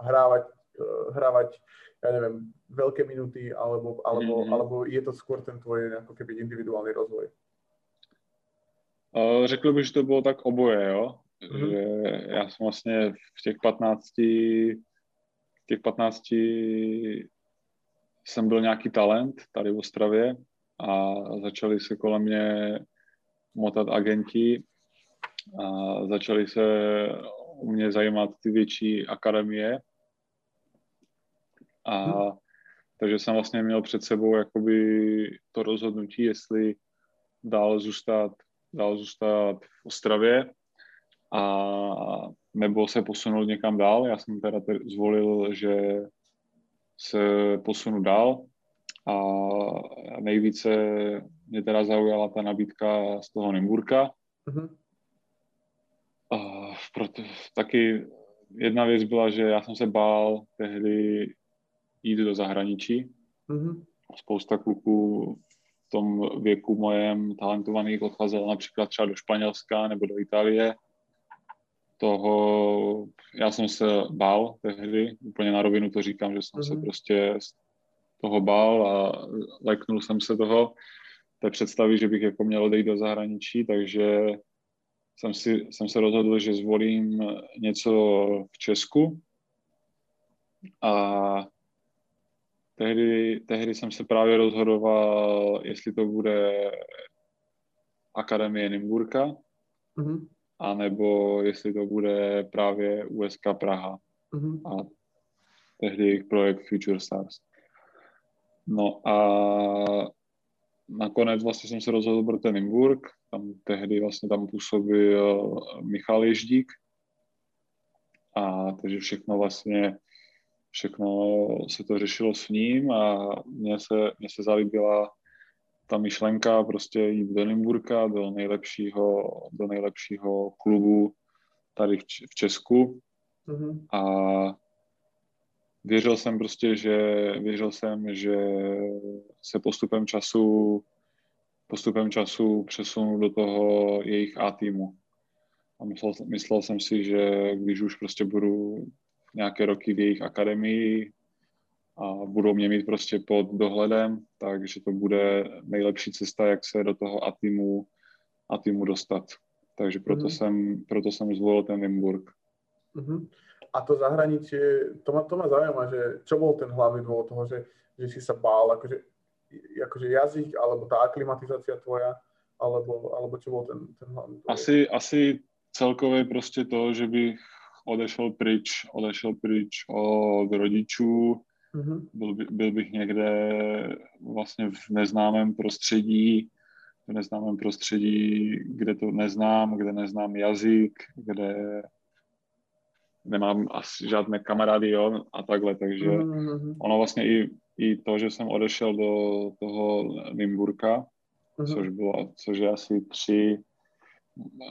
hrávať, uh, hrávať ja neviem, veľké minuty, alebo, alebo, Mhm. alebo je to skôr ten tvoj ako keby individuálny rozvoj? Uh, řekl bych, že to bylo tak oboje, jo. Mhm. Že já jsem vlastně v těch 15, v těch 15 jsem byl nějaký talent tady v Ostravě a začali se kolem mě motat agenti a začali se u mě zajímat ty větší akademie. A Mhm. takže jsem vlastně měl před sebou jakoby to rozhodnutí, jestli dál zůstat, dál zůstat v Ostravě a nebo se posunout někam dál. Já jsem teda te- zvolil, že se posunu dál a nejvíce mě teda zaujala ta nabídka z toho Nymburka. Mhm. A proto, taky jedna věc byla, že já jsem se bál tehdy jít do zahraničí. Mhm. Spousta kluků v tom věku mojem talentovaných odcházelo například třeba do Španělska nebo do Itálie. Toho, já jsem se bál tehdy, úplně na rovinu to říkám, že jsem se Mhm. prostě z toho bál a leknul jsem se toho, té představy, že bych jako měl odejít do zahraničí, takže jsem, si, jsem se rozhodl, že zvolím něco v Česku a tehdy, tehdy jsem se právě rozhodoval, jestli to bude Akademie Nymburka, Mhm. Anebo jestli to bude právě USK Praha Mhm. a tehdy jejich projekt Future Stars. No a nakonec vlastně jsem se rozhodl pro ten Nymburk, tam tehdy vlastně tam působil Michal Ježdík a takže všechno vlastně všechno se to řešilo s ním a mně se, mně se zalíbila ta myšlenka prostě jít do Nymburka, do nejlepšího, do nejlepšího klubu tady v, Česku Mhm. a věřil jsem prostě, že věřil jsem, že se postupem času postupem času přesunu do toho jejich A týmu. A myslel, myslel jsem si, že když už prostě budu nějaké roky v jejich akademii a budou mě mít prostě pod dohledem, takže to bude nejlepší cesta, jak se do toho A týmu, A týmu dostat. Takže proto, Mhm. jsem, proto jsem zvolil ten Nymburk. Mhm. A to zahraničie, to ma, to ma zaujíma, že čo bol ten hlavný dôvod toho, že, že si sa bál, akože, akože jazyk, alebo tá aklimatizácia tvoja, alebo, alebo čo bol ten, ten hlavný dôvod? Asi, asi celkově prostě to, že bych odešel pryč, odešel pryč od rodičů, Mhm. byl, by, byl bych někde vlastně v neznámém prostředí, v neznámém prostředí, kde to neznám, kde neznám jazyk, kde nemám asi žádné kamarády, jo, a takhle, takže Mhm. ono vlastně i, i to, že jsem odešel do toho Nymburka, Mhm. což bylo, což je asi tři,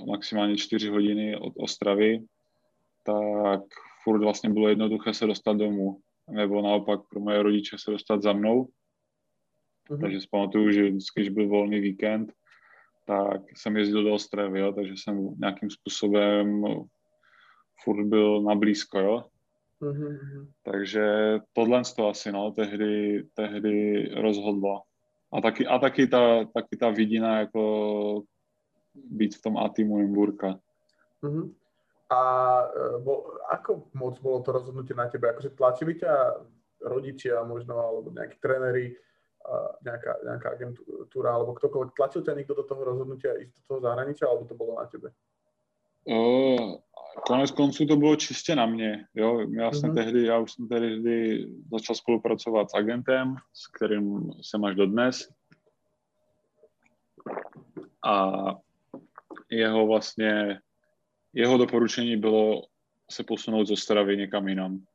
maximálně čtyři hodiny od Ostravy, tak furt vlastně bylo jednoduché se dostat domů. Nebo naopak pro moje rodiče se dostat za mnou. Mhm. Takže si pamatuju, že vždycky, když byl volný víkend, tak jsem jezdil do Ostravy, jo, takže jsem nějakým způsobem furt byl na blízko, jo. Mm-hmm. Takže tohle to asi, no, tehdy, tehdy rozhodlo. A taky, a taky, ta, taky ta vidina, jako být v tom A týmu Imburka. Mm-hmm. A e, bo, ako moc bolo to rozhodnutie na tebe? Akože tlačili ťa rodičia možno, alebo nejakí tréneri, nejaká, nejaká agentúra, alebo ktokoľvek, tlačil ťa niekto do toho rozhodnutia ísť do toho zahraničia, alebo to bolo na tebe? Uh, konec konců to bylo čistě na mě. Jo? Já, jsem mm-hmm. tehdy, já už jsem tehdy začal spolupracovat s agentem, s kterým jsem až dodnes. A jeho vlastně, jeho doporučení bylo se posunout z Ostravy někam jinam.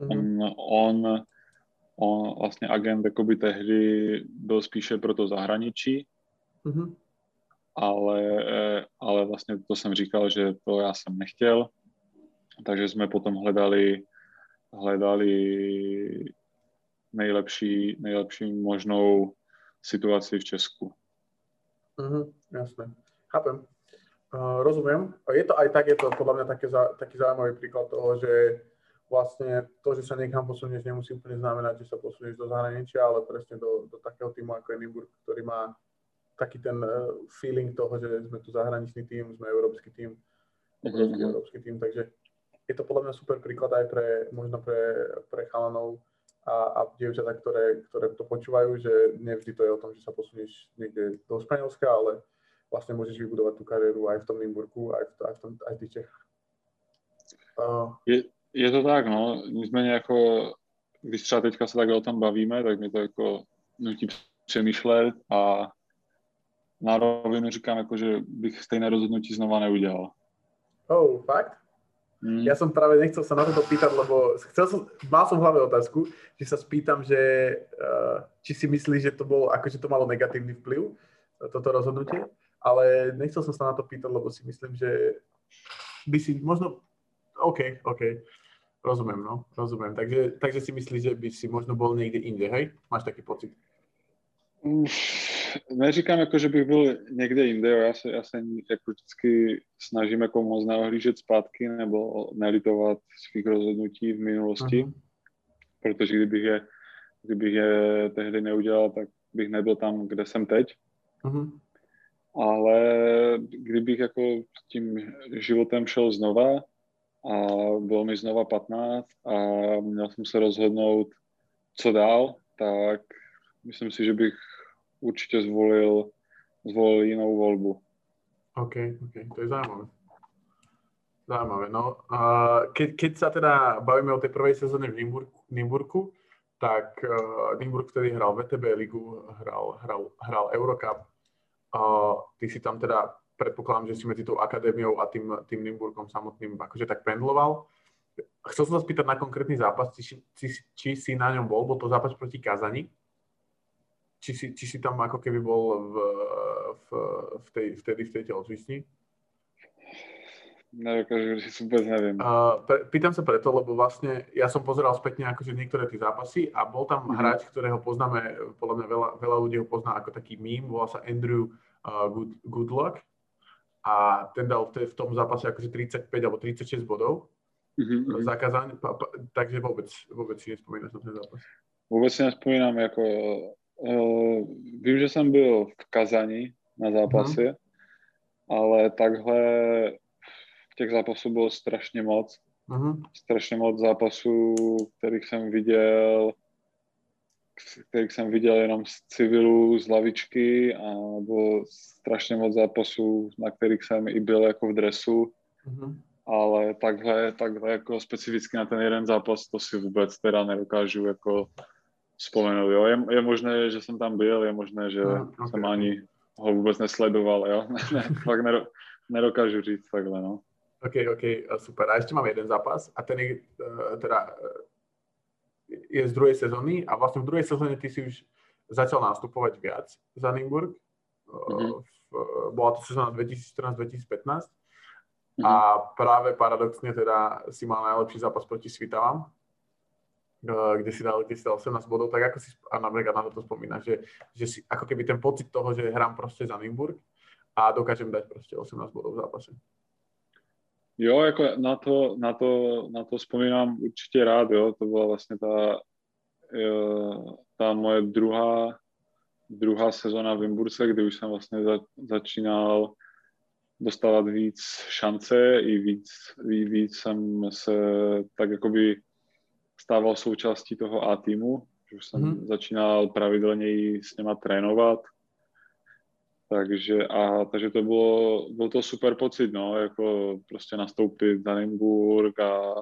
Mm-hmm. On, on, on, vlastně agent jakoby tehdy byl spíše pro to zahraničí, mm-hmm ale, ale vlastně to jsem říkal, že to já jsem nechtěl, takže jsme potom hledali, hledali nejlepší, nejlepší možnou situaci v Česku. Mm-hmm, jasné, chápem. Rozumiem. Je to aj tak, je to podľa mňa také, taký zaujímavý príklad toho, že vlastne to, že sa niekam posunieš, nemusí úplne znamenať, že sa posunieš do zahraničia, ale presne do, do takého týmu ako je Nimburg, ktorý má taký ten uh, feeling toho, že sme tu zahraničný tým, sme európsky tým, mm-hmm. európsky tým, takže je to podľa mňa super príklad aj pre, možno pre, pre chalanov a, a dievčatá, ktoré, ktoré to počúvajú, že nevždy to je o tom, že sa posunieš niekde do Španielska, ale vlastne môžeš vybudovať tú kariéru aj v tom Nymburku, aj v, aj v, tom, aj v tých Čechách. Uh, je, je to tak, no. Nicméně jako, když třeba teďka se takhle o tom bavíme, tak mi to jako nutí přemýšlet a na rovinu říkám, jako, že bych stejné rozhodnutí znova neudělal. Oh, fakt? Mm. Ja som práve nechcel sa na toto pýtať, lebo chcel som, mal som v hlave otázku, že sa spýtam, že uh, či si myslíš, že to bolo, akože to malo negatívny vplyv, toto rozhodnutie, ale nechcel som sa na to pýtať, lebo si myslím, že by si možno, OK, OK, rozumiem, no, rozumiem. Takže, takže si myslíš, že by si možno bol niekde inde, hej? Máš taký pocit? neříkám, jako, že bych byl někde jinde, já se, já se jako vždycky snažím jako moc neohlížet zpátky nebo nelitovat svých rozhodnutí v minulosti, uh-huh. protože kdybych je, kdybych je tehdy neudělal, tak bych nebyl tam, kde jsem teď. Uh-huh. Ale kdybych jako tím životem šel znova a bylo mi znova 15 a měl jsem se rozhodnout, co dál, tak myslím si, že bych určite zvolil, zvolil inú voľbu. OK, OK, to je zaujímavé. Zaujímavé, no. Uh, keď, keď teda bavíme o tej prvej sezóne v Nimburku tak uh, Nimburg vtedy hral VTB ligu, hral, hral, hral Eurocup. Uh, ty si tam teda, predpokladám, že si medzi tou akadémiou a tým, tým Nimburgom samotným akože tak pendloval. Chcel som sa spýtať na konkrétny zápas, či, či, či si na ňom bol, bol to zápas proti Kazani, či si, či si tam ako keby bol v, v, v tej, vtedy v tej telocvični? Nedokážem si vôbec neviem. Uh, pýtam sa preto, lebo vlastne ja som pozeral spätne akože niektoré tie zápasy a bol tam mm-hmm. hráč, ktorého poznáme, podľa mňa veľa, veľa ľudí ho pozná ako taký mím, volá sa Andrew uh, Good, Goodluck a ten dal v, v tom zápase akože 35 alebo 36 bodov mm-hmm. zakázaný, pa, pa, takže vôbec, vôbec si nespomínaš na ten zápas. Vôbec si nespomínam, ako Uh, vím, že jsem byl v Kazani na zápase, uh-huh. ale takhle těch zápasů bylo strašně moc. Uh-huh. Strašně moc zápasů, kterých jsem viděl, kterých jsem viděl jenom z civilu, z lavičky a bylo strašně moc zápasů, na kterých jsem i byl jako v dresu. Uh-huh. Ale takhle, takhle jako specificky na ten jeden zápas to si vůbec teda nedokážu jako spomenul. Jo. Je, je možné, že jsem tam byl, je možné, že no, okay. jsem ani ho vůbec nesledoval. Jo. ne, fakt nedo, nedokážu říct takhle. No. OK, OK, super. A ještě mám jeden zápas a ten je uh, teda uh, je z druhej sezóny a vlastne v druhej sezóne ty si už začal nastupovať viac za Nymburk. Mm-hmm. Bola to sezóna 2014-2015 mm-hmm. a práve paradoxne teda si mal najlepší zápas proti Svitavám kde si dal, kde si dal 18 bodov, tak ako si, a na na to spomína, že, že si, ako keby ten pocit toho, že hrám proste za Nymburk a dokážem dať proste 18 bodov v zápase. Jo, jako na to, na to, na to vzpomínám určitě rád, jo. To byla vlastně ta, ta moje druhá, druhá sezona v Imburce, kdy už jsem vlastně za, začínal dostávat víc šance i víc, víc, víc jsem se tak jakoby stával součástí toho A týmu, že už jsem mm-hmm. začínal pravidelně s něma trénovat, takže, a, takže to bylo, byl to super pocit, no, jako prostě nastoupit za Nymburk a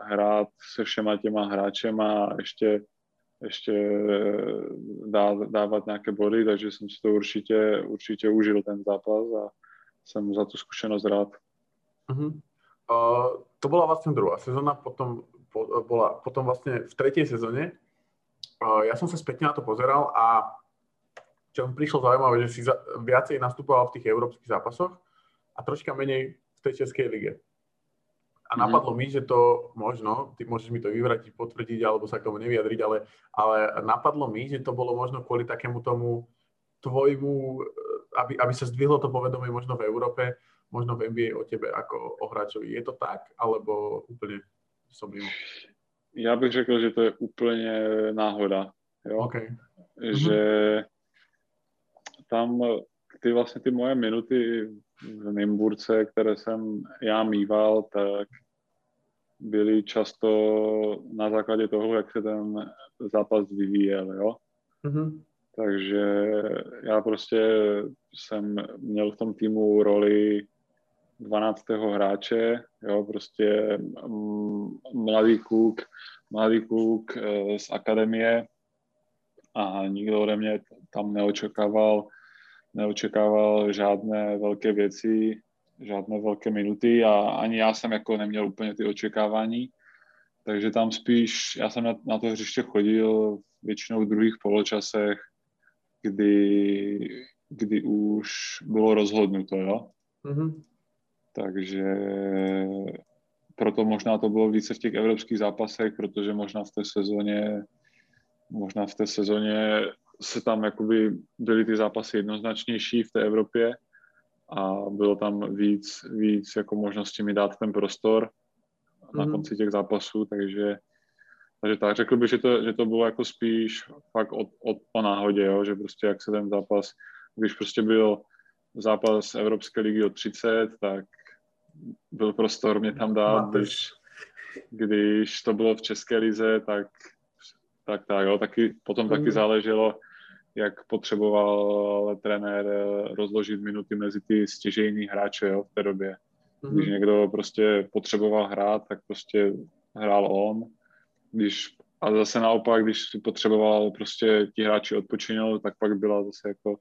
hrát se všema těma hráčema a ještě, ještě dá, dávat nějaké body, takže jsem si to určitě, určitě užil ten zápas a jsem za tu zkušenost rád. Uh-huh. Uh, to byla vlastně druhá sezóna, potom, po, bola, potom vlastně v třetí sezóně. Uh, já jsem se zpětně na to pozeral a čo mi prišlo zaujímavé, že si za, viacej nastupoval v tých európskych zápasoch a troška menej v tej Českej lige. A mm-hmm. napadlo mi, že to možno, ty môžeš mi to vyvratiť, potvrdiť, alebo sa k tomu nevyjadriť, ale, ale napadlo mi, že to bolo možno kvôli takému tomu tvojmu, aby, aby sa zdvihlo to povedomie možno v Európe, možno v NBA o tebe ako o hráčovi. Je to tak, alebo úplne som mimo? Já bych řekl, že to je úplně náhoda. Jo? Okay. Že mm-hmm tam ty vlastně ty moje minuty v Nymburce, které jsem já mýval, tak byly často na základě toho, jak se ten zápas vyvíjel, jo. Mm-hmm. Takže já prostě jsem měl v tom týmu roli 12. hráče, jo, prostě mladý kluk, mladý kluk eh, z akademie a nikdo ode mě tam neočekával neočekával žádné velké věci, žádné velké minuty a ani já jsem jako neměl úplně ty očekávání. Takže tam spíš, já jsem na, na to hřiště chodil většinou v druhých poločasech, kdy, kdy už bylo rozhodnuto, jo. Mm-hmm. Takže proto možná to bylo více v těch evropských zápasech, protože možná v té sezóně možná v té sezóně se tam jakoby byly ty zápasy jednoznačnější v té Evropě a bylo tam víc, víc jako možnosti mi dát ten prostor mm-hmm. na mhm. konci těch zápasů, takže takže tak, řekl bych, že to, že to bylo jako spíš fakt o, o, o náhodě, jo? že prostě jak se ten zápas, když prostě byl zápas Evropské ligy o 30, tak byl prostor mě tam dát, když, když to bylo v České lize, tak tak, tak jo, taky, potom taky mhm. záleželo, jak potřeboval trenér eh, rozložit minuty mezi ty stěžejní hráče jo, v té době. Mm-hmm. Když někdo prostě potřeboval hrát, tak prostě hrál on. Když, a zase naopak, když potřeboval prostě ti hráči odpočinout, tak pak byla zase jako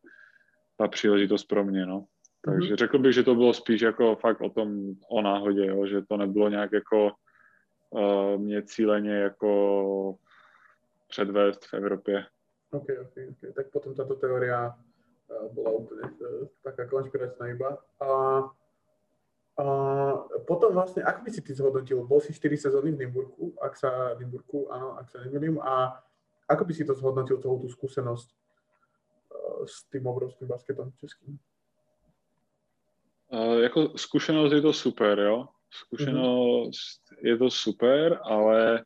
ta příležitost pro mě, no. Takže mm-hmm. řekl bych, že to bylo spíš jako fakt o tom, o náhodě, jo, že to nebylo nějak jako uh, mě cíleně jako předvést v Evropě. OK, OK, OK. Tak potom táto teória uh, bola úplne uh, taká konšpiračná iba. A, a potom vlastne, ako by si ty zhodnotil? Bol si 4 sezóny v Nymburku, ak sa Nymburku, áno, ak sa nemýlim, a ako by si to zhodnotil celú tú skúsenosť uh, s tým obrovským basketom českým? Uh, jako zkušenost je to super, jo. Zkušenost mm-hmm. je to super, ale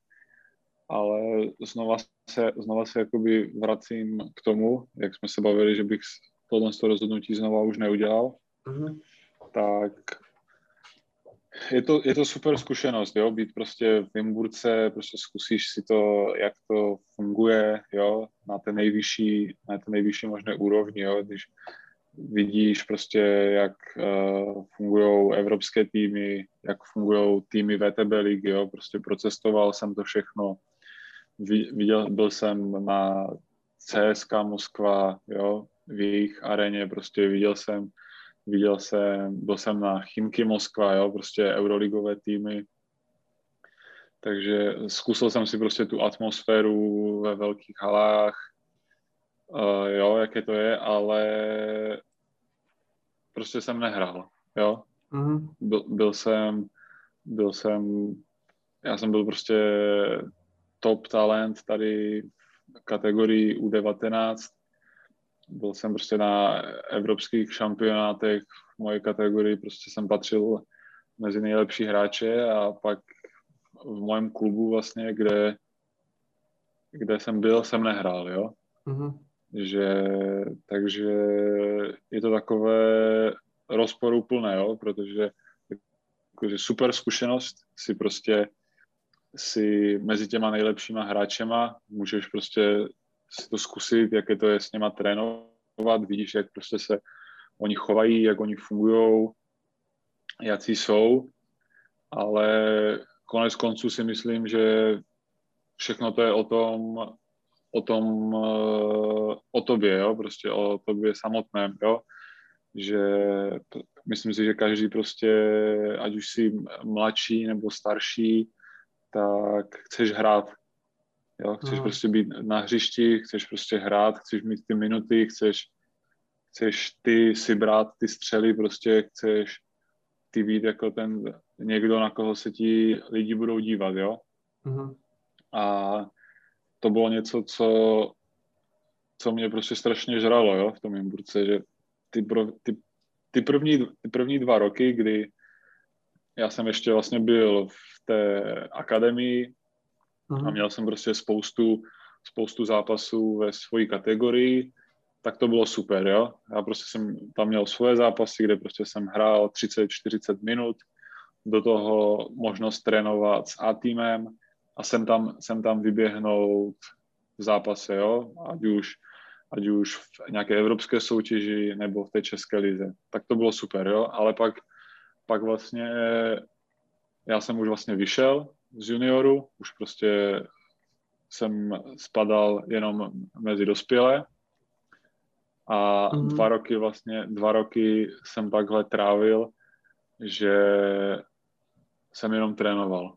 ale znova se, znova se jakoby vracím k tomu, jak jsme se bavili, že bych tohle toho rozhodnutí znova už neudělal, mm-hmm. tak je to, je to super zkušenost, jo, být prostě v Imburce, prostě zkusíš si to, jak to funguje, jo, na té nejvyšší, na té nejvyšší možné úrovni, jo, když vidíš prostě, jak uh, fungují evropské týmy, jak fungují týmy VTB ligy, jo, prostě procestoval jsem to všechno, viděl, byl jsem na CSK Moskva, jo, v jejich aréně, prostě viděl jsem, viděl jsem, byl jsem na Chimky Moskva, jo, prostě euroligové týmy, takže zkusil jsem si prostě tu atmosféru ve velkých halách, uh, jo, jaké to je, ale prostě jsem nehrál, jo. Mm-hmm. Byl, byl jsem, byl jsem, já jsem byl prostě top talent tady v kategorii U19. Byl jsem prostě na evropských šampionátech v mojej kategorii, prostě jsem patřil mezi nejlepší hráče a pak v mém klubu vlastně, kde, kde jsem byl, jsem nehrál, jo. Mm-hmm. Že, takže je to takové rozporuplné, jo, protože jakože super zkušenost si prostě si mezi těma nejlepšíma hráčema můžeš prostě si to zkusit, jaké to je s něma trénovat, vidíš, jak prostě se oni chovají, jak oni fungují, jaký jsou, ale konec konců si myslím, že všechno to je o tom, o tom, eh, o tobě, jo, prostě o tobě samotném, jo, že myslím si, že každý prostě, ať už si mladší nebo starší, tak chceš hrát, jo, chceš hmm. prostě být na hřišti, chceš prostě hrát, chceš mít ty minuty, chceš, chceš ty si brát ty střely, prostě chceš ty být jako ten někdo, na koho se ti lidi budou dívat, jo. Mm-hmm. A to bylo něco, co, co mě prostě strašně žralo, jo, v tom Imburce, že ty, pro, ty, ty, první, ty první dva roky, kdy já jsem ještě vlastně byl v té akademii mm-hmm. a měl jsem prostě spoustu, spoustu zápasů ve své kategorii, tak to bylo super, jo. Já prostě jsem tam měl svoje zápasy, kde prostě jsem hrál 30-40 minut, do toho možnost trénovat s A-týmem a jsem tam, jsem tam vyběhnout v zápase, jo, ať už, ať už v nějaké evropské soutěži nebo v té české lize. Tak to bylo super, jo, ale pak, pak vlastně já jsem už vlastně vyšel z junioru, už prostě jsem spadal jenom mezi dospělé a mm. dva roky vlastně, dva roky jsem takhle trávil, že jsem jenom trénoval.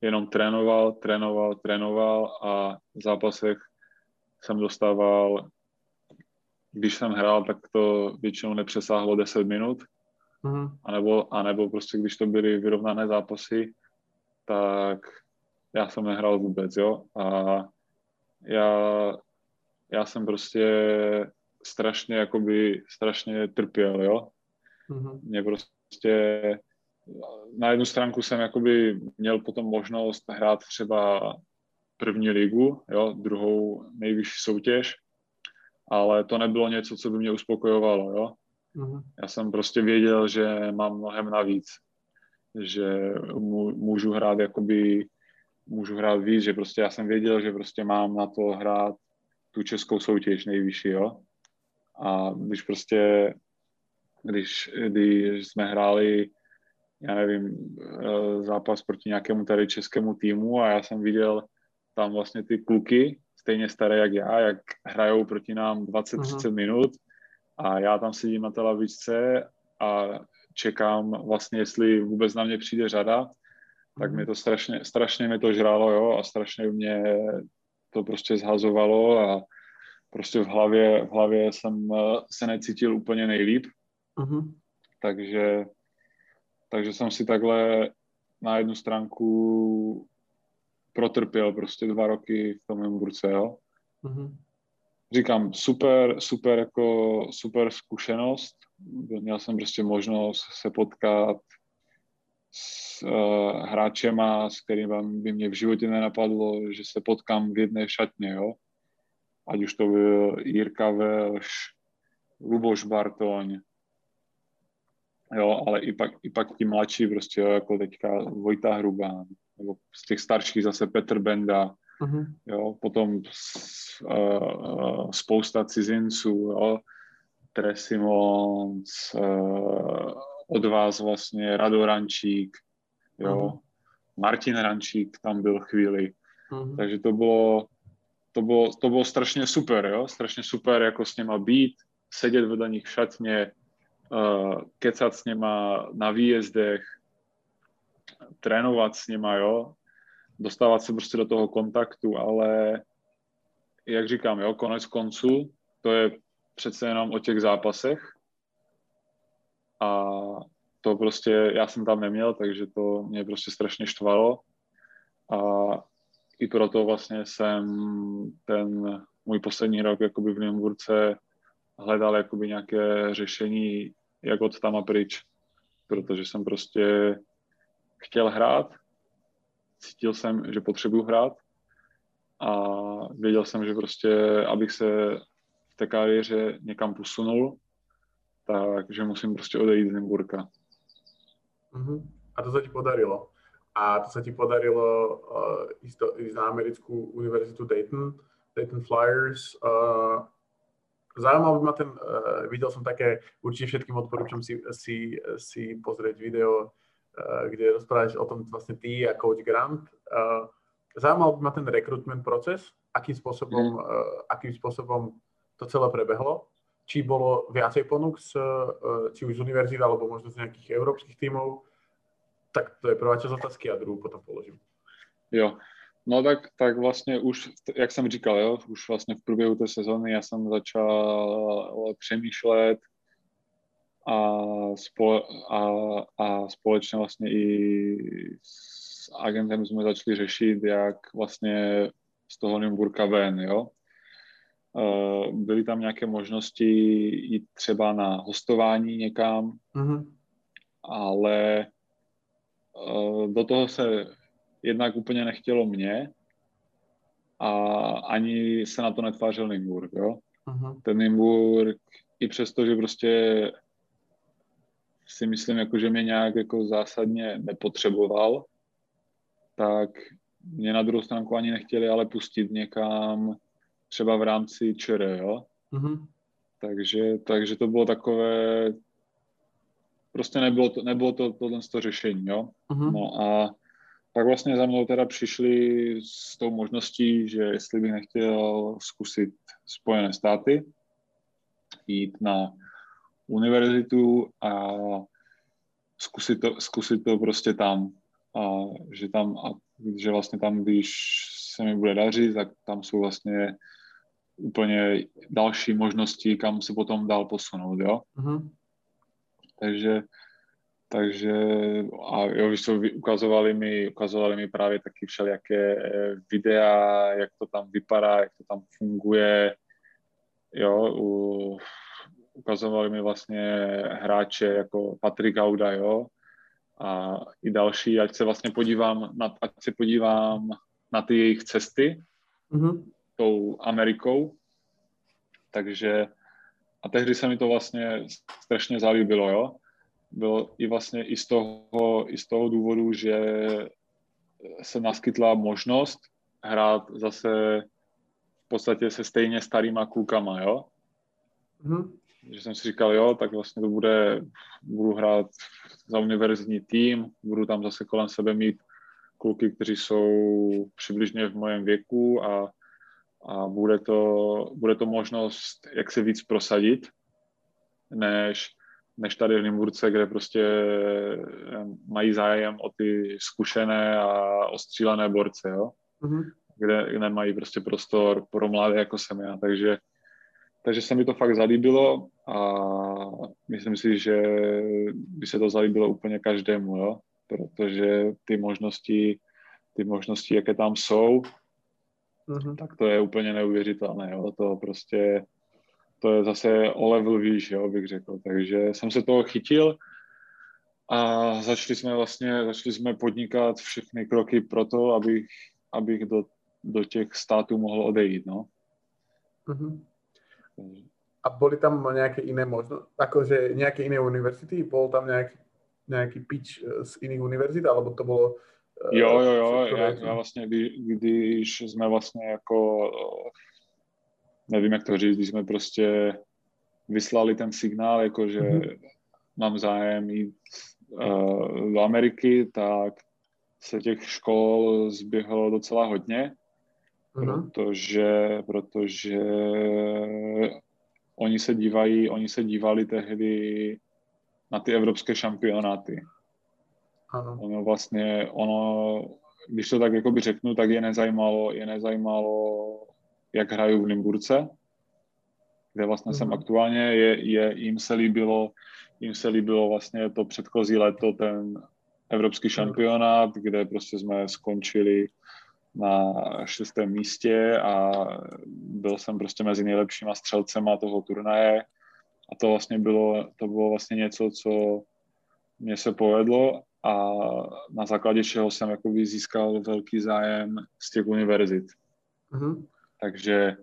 Jenom trénoval, trénoval, trénoval a v zápasech jsem dostával, když jsem hrál, tak to většinou nepřesáhlo 10 minut. Mm. A, nebo, a nebo prostě, když to byly vyrovnané zápasy, tak já jsem nehrál vůbec, jo. A já, já jsem prostě strašně, jakoby, strašně trpěl, jo. Mm-hmm. Mě prostě na jednu stránku jsem jakoby měl potom možnost hrát třeba první ligu, jo, druhou nejvyšší soutěž, ale to nebylo něco, co by mě uspokojovalo, jo. Mm-hmm. Já jsem prostě věděl, že mám mnohem navíc, že můžu hrát jakoby, můžu hrát víc, že prostě já jsem věděl, že prostě mám na to hrát tu českou soutěž nejvyšší, jo. A když prostě, když, když jsme hráli já nevím, eh, zápas proti nějakému tady českému týmu a já jsem viděl tam vlastně ty kluky, stejně staré jak já, jak hrajou proti nám 20-30 uh-huh. minut a já tam sedím na té lavičce a čekám vlastně, jestli vůbec na mě přijde řada, tak uh-huh. mi to strašně, strašně mi to žralo, jo, a strašně mě to prostě zhazovalo a prostě v hlavě, v hlavě jsem eh, se necítil úplně nejlíp. Uh-huh. Takže takže jsem si takhle na jednu stránku protrpěl prostě dva roky v tom Hamburce, jo. Mm-hmm. Říkám, super, super jako super zkušenost. Měl jsem prostě možnost se potkat s uh, hráčema, s kterými by mě v životě nenapadlo, že se potkám v jedné šatně, jo. Ať už to byl Jirka Velš, Luboš Bartoň, jo, ale i pak, i pak ti mladší prostě, jo, jako teďka Vojta Hrubá, nebo z těch starších zase Petr Benda, uh-huh. jo, potom uh, spousta cizinců, jo, Tresimons, uh, od vás vlastně Rado Rančík, jo, uh-huh. Martin Rančík tam byl chvíli, uh-huh. takže to bylo, to bylo, to bylo strašně super, jo, strašně super jako s něma být, sedět vedle nich v šatně, uh, kecat s něma na výjezdech, trénovat s něma, jo, dostávat se prostě do toho kontaktu, ale jak říkám, jo, konec konců, to je přece jenom o těch zápasech. A to prostě já jsem tam neměl, takže to mě prostě strašně štvalo. A i proto vlastně jsem ten můj poslední rok jakoby v Nymburce hledal jakoby nějaké řešení, jak od tam pryč, protože jsem prostě chtěl hrát, cítil jsem, že potřebuji hrát a věděl jsem, že prostě, abych se v té kariéře někam posunul, takže musím prostě odejít z Nymburka. Uh-huh. A to se ti podarilo. A to se ti podarilo uh, ísť, do, ísť na americkú univerzitu Dayton, Dayton Flyers. Uh, by ma ten, uh, videl som také, určite všetkým odporúčam si, si, si pozrieť video, uh, kde rozprávaš o tom vlastne ty a coach Grant. Uh, zaujímal by ma ten rekrutment proces, akým spôsobom, mm. akým spôsobom to celé prebehlo. Či bolo viacej ponúk, z, či už z univerzít, alebo možno z nejakých európskych tímov. Tak to je prvá časť otázky a druhú potom položím. Jo, No tak, tak vlastně už, jak jsem říkal, jo, už vlastně v průběhu té sezóny já jsem začal přemýšlet a, spole, a, a společně vlastně i s agentem jsme začali řešit, jak vlastně z toho Nymburka ven, jo. E, byly tam nějaké možnosti jít třeba na hostování někam, mm-hmm. ale e, do toho se jednak úplně nechtělo mě a ani se na to netvářil Nymburk, jo. Uh-huh. Ten Nymburk, i přesto, že prostě si myslím, jako, že mě nějak jako zásadně nepotřeboval, tak mě na druhou stránku ani nechtěli ale pustit někam třeba v rámci ČR, jo. Uh-huh. Takže, takže to bylo takové, prostě nebylo to, nebylo to tohle to řešení, jo. Uh-huh. No a pak vlastně za mnou teda přišli s tou možností, že jestli bych nechtěl zkusit Spojené státy, jít na univerzitu a zkusit to, zkusit to prostě tam. A že tam, a že vlastně tam, když se mi bude dařit, tak tam jsou vlastně úplně další možnosti, kam se potom dál posunout, jo. Uh-huh. Takže takže a jo, víš co, ukazovali mi, ukazovali mi právě taky všelijaké eh, videa, jak to tam vypadá, jak to tam funguje, jo, u, ukazovali mi vlastně hráče jako Patrik Gauda, jo, a i další, ať se vlastně podívám na, ať se podívám na ty jejich cesty mm-hmm. tou Amerikou, takže a tehdy se mi to vlastně strašně zalíbilo, jo, bylo i vlastně i z toho, i z toho důvodu, že se naskytla možnost hrát zase v podstatě se stejně starýma klukama, jo. Mm-hmm. Že jsem si říkal, jo, tak vlastně to bude, budu hrát za univerzitní tým, budu tam zase kolem sebe mít kluky, kteří jsou přibližně v mojem věku a, a bude, to, bude to možnost, jak se víc prosadit, než než tady v Nymburce, kde prostě mají zájem o ty zkušené a ostřílené borce, jo? Mm-hmm. Kde, kde mají prostě prostor pro mladé, jako jsem já. Takže, takže se mi to fakt zalíbilo a myslím si, že by se to zalíbilo úplně každému, jo? protože ty možnosti, ty možnosti, jaké tam jsou, mm-hmm. tak to je úplně neuvěřitelné. Jo? To prostě to je zase o level výš, jo, bych řekl. Takže jsem se toho chytil a začali jsme vlastně, začali jsme podnikat všechny kroky pro to, abych, abych do, do těch států mohl odejít, no. Uh-huh. A byly tam nějaké jiné možnosti, jakože nějaké jiné univerzity? Byl tam nějaký, nějaký pitch eh, z jiných univerzit, alebo to bylo... Eh, jo, jo, jo, já, já vlastně, když jsme vlastně jako nevím, jak to říct, když jsme prostě vyslali ten signál, jako že mm-hmm. mám zájem jít uh, do Ameriky, tak se těch škol zběhlo docela hodně, mm-hmm. protože, protože oni se dívají, oni se dívali tehdy na ty evropské šampionáty. Ano. Ono vlastně, ono, když to tak jakoby řeknu, tak je nezajímalo, je nezajímalo jak hraju v Nymburce, kde vlastně mm-hmm. jsem mhm. aktuálně, je, je, jim se líbilo, jim se líbilo vlastně to předchozí léto, ten evropský mhm. šampionát, kde prostě jsme skončili na šestém místě a byl jsem prostě mezi nejlepšíma střelcema toho turnaje a to vlastně bylo, to bylo vlastně něco, co mě se povedlo a na základě čeho jsem jakoby získal velký zájem z těch univerzit. Mm-hmm. Takže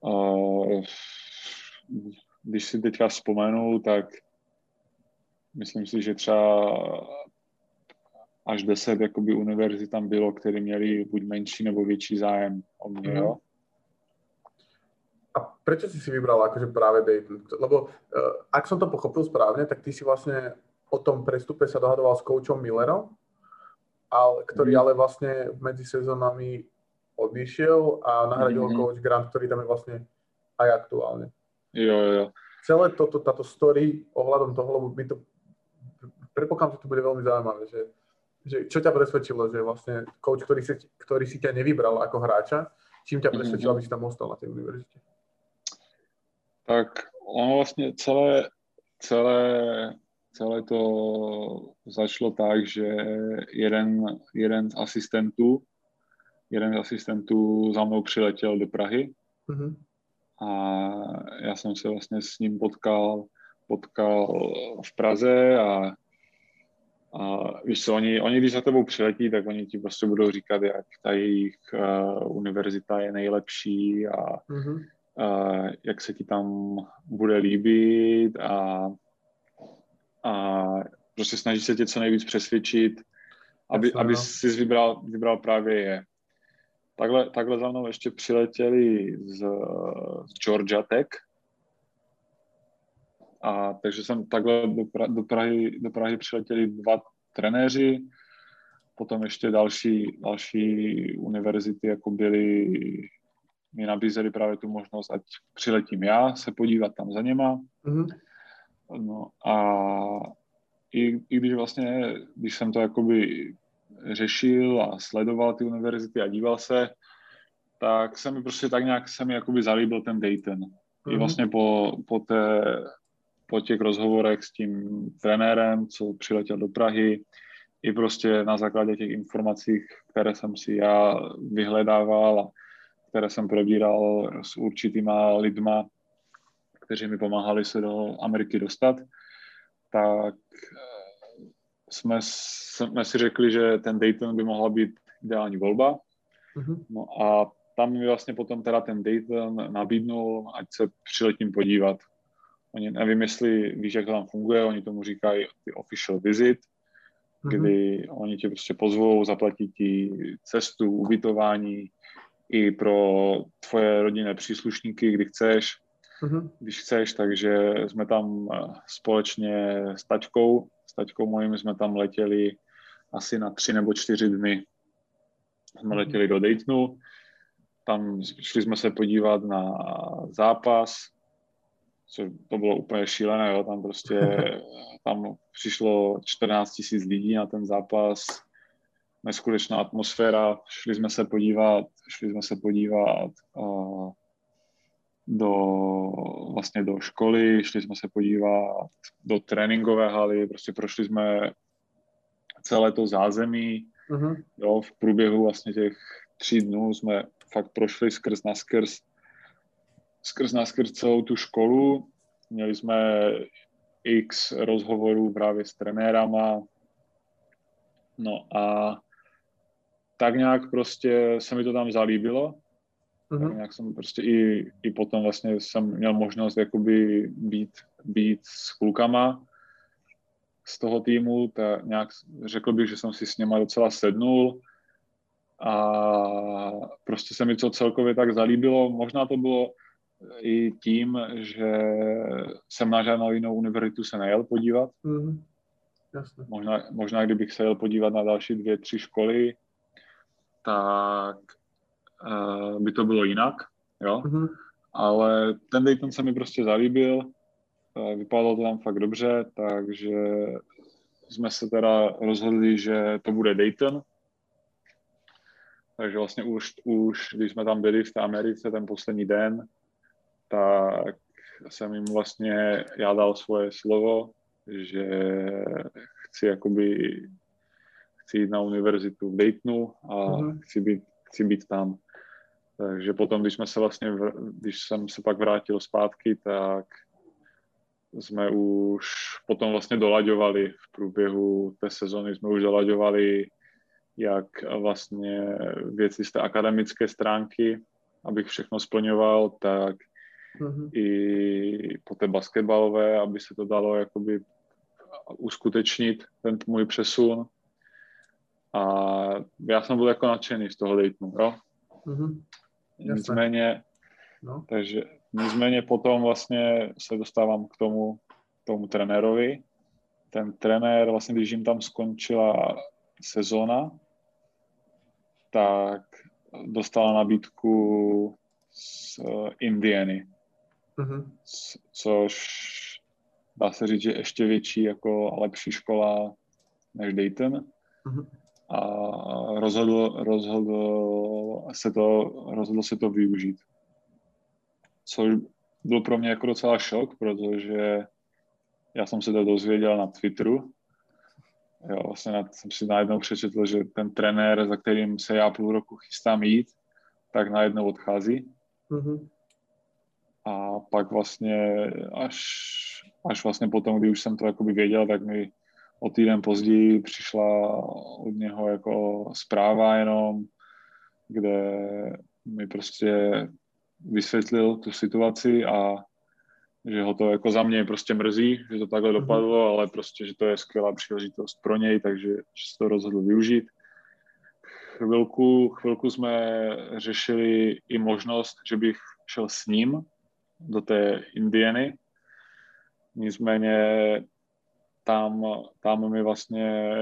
uh, když si teďka vzpomenu, tak myslím si, že třeba až deset jakoby univerzit tam bylo, které měli buď menší nebo větší zájem o mě, mm. jo. A prečo si si vybral akože práve Dayton? Lebo uh, ak som to pochopil správne, tak ty si vlastne o tom prestupe sa dohadoval s koučom Millerom, ale, ktorý mm. ale vlastne medzi sezónami odišiel a nahradil mm-hmm. coach Grant, ktorý tam je vlastne aj aktuálne. Jo, jo. Celé toto, táto story ohľadom toho, lebo by to, predpokladám, že to bude veľmi zaujímavé, že že čo ťa presvedčilo, že vlastne coach, ktorý si, ktorý si ťa nevybral ako hráča, čím ťa presvedčil, mm-hmm. aby si tam ostal na tej univerzite? Tak ono vlastně celé, celé, celé to začalo tak, že jeden, jeden z asistentů, jeden z asistentů za mnou přiletěl do Prahy mm-hmm. a já jsem se vlastně s ním potkal, potkal v Praze a a víš co, oni, oni když za tebou přiletí, tak oni ti prostě budou říkat, jak ta jejich uh, univerzita je nejlepší a mm-hmm. uh, jak se ti tam bude líbit a, a prostě snaží se tě co nejvíc přesvědčit, aby, aby si vybral, vybral právě je. Takhle, takhle za mnou ještě přiletěli z, z Georgia Tech, a takže jsem takhle do, pra, do, Prahy, do Prahy přiletěli dva trenéři, potom ještě další, další univerzity jako byly, mi nabízeli právě tu možnost, ať přiletím já se podívat tam za něma. Mm-hmm. No a i, i když vlastně, když jsem to jakoby řešil a sledoval ty univerzity a díval se, tak se mi prostě tak nějak se mi jakoby zalíbil ten Dayton. Mm-hmm. I mhm. vlastně po, po té po těch rozhovorech s tím trenérem, co přiletěl do Prahy, i prostě na základě těch informací, které jsem si já vyhledával a které jsem probíral s určitýma lidma, kteří mi pomáhali se do Ameriky dostat, tak eh, jsme, jsme si řekli, že ten Dayton by mohla být ideální volba. Mm-hmm. No a tam mi vlastně potom teda ten Dayton nabídnul, ať se přiletím podívat. Oni nevím, jestli víš, jak to tam funguje, oni tomu říkají ty official visit, mm-hmm. kdy oni tě prostě pozvou, zaplatí ti cestu, ubytování i pro tvoje rodinné příslušníky, kdy chceš, mm-hmm. když chceš, takže jsme tam eh, společně s taťkou, s taťkou mojím jsme tam letěli asi na tři nebo čtyři dny. Jsme mm-hmm. letěli do Daytonu, tam šli jsme se podívat na zápas, co to bylo úplně šílené, jo, tam prostě, tam přišlo 14 tisíc lidí na ten zápas, neskutečná atmosféra, šli jsme se podívat, šli jsme se podívat uh, do, vlastně do školy, šli jsme se podívat do tréninkové haly, prostě prošli jsme celé to zázemí, uh-huh. jo, v průběhu vlastně těch tří dnů jsme fakt prošli skrz na skrz skrz na skrz celou tu školu. Měli jsme x rozhovorů právě s trenérama. No a tak nějak prostě se mi to tam zalíbilo. Mm-hmm. Tak nějak jsem prostě i, i potom vlastně jsem měl možnost jakoby být, být s klukama z toho týmu, tak nějak řekl bych, že jsem si s něma docela sednul a prostě se mi to celkově tak zalíbilo. Možná to bylo i tím, že jsem na žádnou jinou univerzitu se nejel podívat. Mm-hmm. Jasne. Možná, možná kdybych se jel podívat na další dvě, tři školy, tak uh, by to bylo jinak, jo. Mm-hmm. Ale ten Dayton se mi prostě zalíbil, uh, vypadalo to tam fakt dobře, takže jsme se teda rozhodli, že to bude Dayton. Takže vlastně už, už když jsme tam byli v té Americe ten poslední den, tak jsem jim vlastně, já dal svoje slovo, že chci jakoby, chci jít na univerzitu v Daytonu a mm-hmm. chci, být, chci být tam. Takže potom, když jsme se vlastně, když jsem se pak vrátil zpátky, tak jsme už potom vlastně dolaďovali v průběhu té sezony, jsme už dolaďovali jak vlastně věci z té akademické stránky, abych všechno splňoval, tak mm-hmm. i po té basketbalové, aby se to dalo jakoby uskutečnit, ten můj přesun. A já jsem byl jako nadšený z toho Daytonu, jo. Mm-hmm. Nicméně, no. takže nicméně potom vlastně se dostávám k tomu, tomu trenérovi. Ten trenér, vlastně když jim tam skončila sezóna, tak dostala nabídku z Indiany, mm-hmm. což dá se říct, že ještě větší jako lepší škola než Dayton. Mm-hmm. A rozhodl, rozhodl, se to, rozhodl se to využít. Což byl pro mě jako docela šok, protože já jsem se to dozvěděl na Twitteru. Jo, vlastně na, jsem si najednou přečetl, že ten trenér, za kterým se já půl roku chystám jít, tak najednou odchází. Mm-hmm. A pak vlastně až, až vlastně potom, kdy už jsem to jakoby věděl, tak mi o týden později přišla od něho jako zpráva jenom, kde mi prostě vysvětlil tu situaci a že ho to jako za mě prostě mrzí, že to takhle mhm. dopadlo, ale prostě, že to je skvělá příležitost pro něj, takže že se to rozhodl využít. Chvilku, chvilku jsme řešili i možnost, že bych šel s ním do té Indiany. Nicméně tam, tam mi vlastně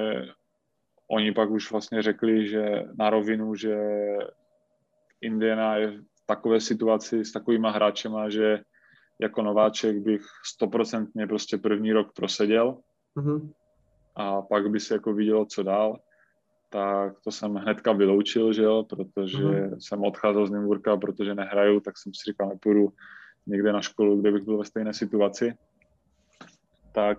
oni pak už vlastně řekli, že na rovinu, že Indiana je v takové situaci s takovýma hráčema, že jako nováček bych stoprocentně prostě první rok proseděl mm-hmm. a pak by se jako vidělo, co dál, tak to jsem hnedka vyloučil, že jo, protože mm-hmm. jsem odcházel z Nymburka, protože nehraju, tak jsem si říkal, nepůjdu někde na školu, kde bych byl ve stejné situaci. Tak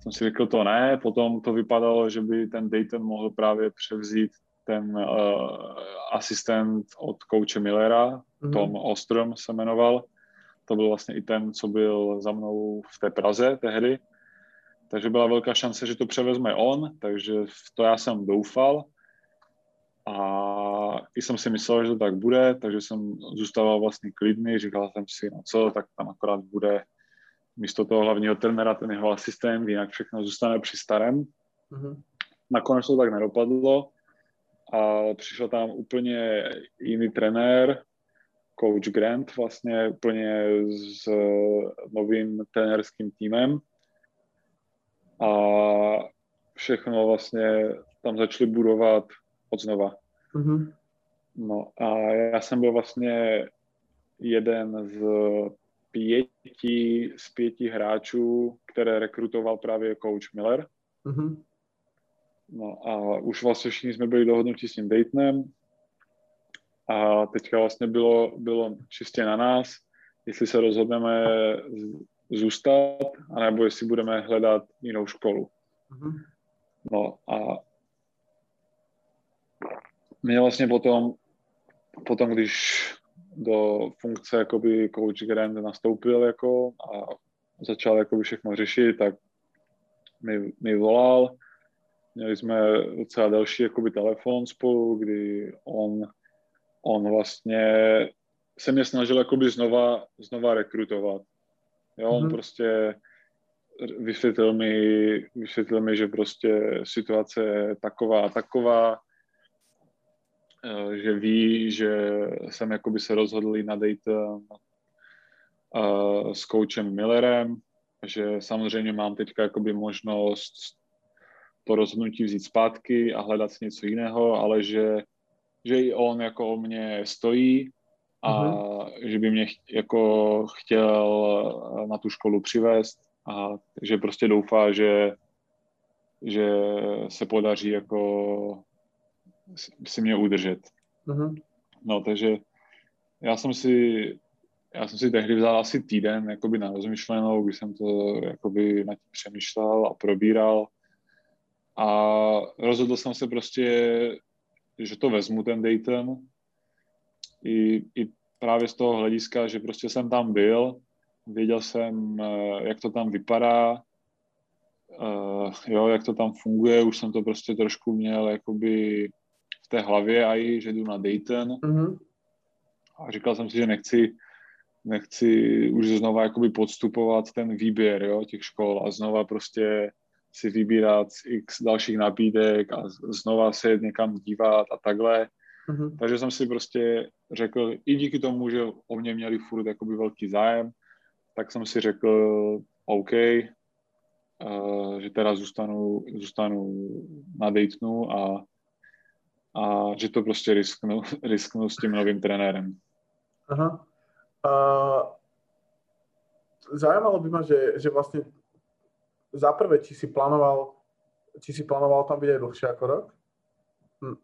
jsem si řekl to ne, potom to vypadalo, že by ten Dayton mohl právě převzít ten uh, asistent od kouče Millera, mm-hmm. Tom Ostrom se jmenoval, to byl vlastně i ten, co byl za mnou v té Praze tehdy. Takže byla velká šance, že to převezme on, takže v to já jsem doufal. A i jsem si myslel, že to tak bude, takže jsem zůstával vlastně klidný, říkal jsem si, no co, tak tam akorát bude místo toho hlavního trenéra ten jeho asistent, jinak všechno zůstane při starém. Mm-hmm. Nakonec to tak nedopadlo a přišel tam úplně jiný trenér, coach Grant vlastně úplně s novým trenérským týmem a všechno vlastně tam začali budovat od znova. Mm-hmm. No a já jsem byl vlastně jeden z pěti, z pěti hráčů, které rekrutoval právě coach Miller. Mm-hmm. No a už vlastně všichni jsme byli dohodnutí s tím Daytonem, a teďka vlastně bylo, bylo čistě na nás, jestli se rozhodneme zůstat, anebo jestli budeme hledat jinou školu. Mm-hmm. No a mě vlastně potom, potom když do funkce jakoby coach Grant nastoupil jako a začal jakoby všechno řešit, tak mi, mi volal. Měli jsme docela další jakoby telefon spolu, kdy on on vlastně se mě snažil jakoby znova, znova rekrutovat. Jo, on mm-hmm. prostě vysvětlil mi, vysvětlil mi, že prostě situace je taková a taková, že ví, že jsem jakoby se rozhodl na date uh, s coachem Millerem, že samozřejmě mám teďka jakoby možnost to rozhodnutí vzít zpátky a hledat si něco jiného, ale že že i on jako o mě stojí a mm-hmm. že by mě ch- jako chtěl eh, na tu školu přivést a že prostě doufá, že, že se podaří jako si mě udržet. Mm-hmm. No, takže já jsem si já jsem si tehdy vzal asi týden jakoby na rozmyšlenou, když jsem to jakoby na tím přemýšlel a probíral a rozhodl jsem se prostě, že to vezmu ten Dayton. I, i právě z toho hlediska, že prostě jsem tam byl, věděl jsem, eh, jak to tam vypadá, uh, jo, jak to tam funguje, už jsem to prostě trošku měl jakoby v té hlavě i, že jdu na Dayton. Mm-hmm. A říkal jsem si, že nechci, nechci už znova jakoby podstupovat ten výběr jo, těch škol a znova prostě si vybírat x dalších nabídek a znova se někam dívat a takhle. Mm-hmm. Takže jsem si prostě řekl, i díky tomu, že o mě měli furt jakoby velký zájem, tak jsem si řekl, OK, uh, že teda zůstanu, zůstanu na Daytonu a, a že to prostě risknu, risknu s tím novým trenérem. Aha. Uh, zajímalo by ma, že, že vlastně za prvé, či si plánoval, či si plánoval tam být dlhšie ako rok? Hm.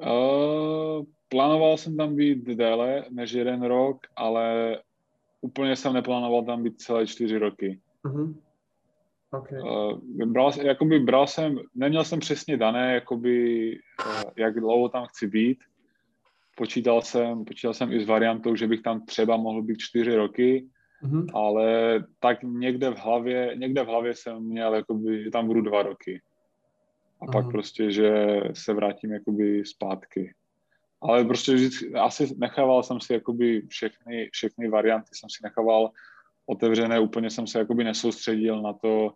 Uh, plánoval jsem tam být déle než jeden rok, ale úplně jsem neplánoval tam být celé čtyři roky. Uh-huh. Okay. Uh, bral, jakoby bral jsem, neměl jsem přesně dané, jakoby, uh, jak dlouho tam chci být. Počítal jsem, počítal jsem i s variantou, že bych tam třeba mohl být čtyři roky, mm-hmm. ale tak někde v hlavě, někde v hlavě jsem měl, jakoby, že tam budu dva roky. A mm-hmm. pak prostě, že se vrátím jakoby zpátky. Ale prostě vždycky, asi nechával jsem si jakoby všechny, všechny varianty jsem si nechával otevřené, úplně jsem se jakoby nesoustředil na to,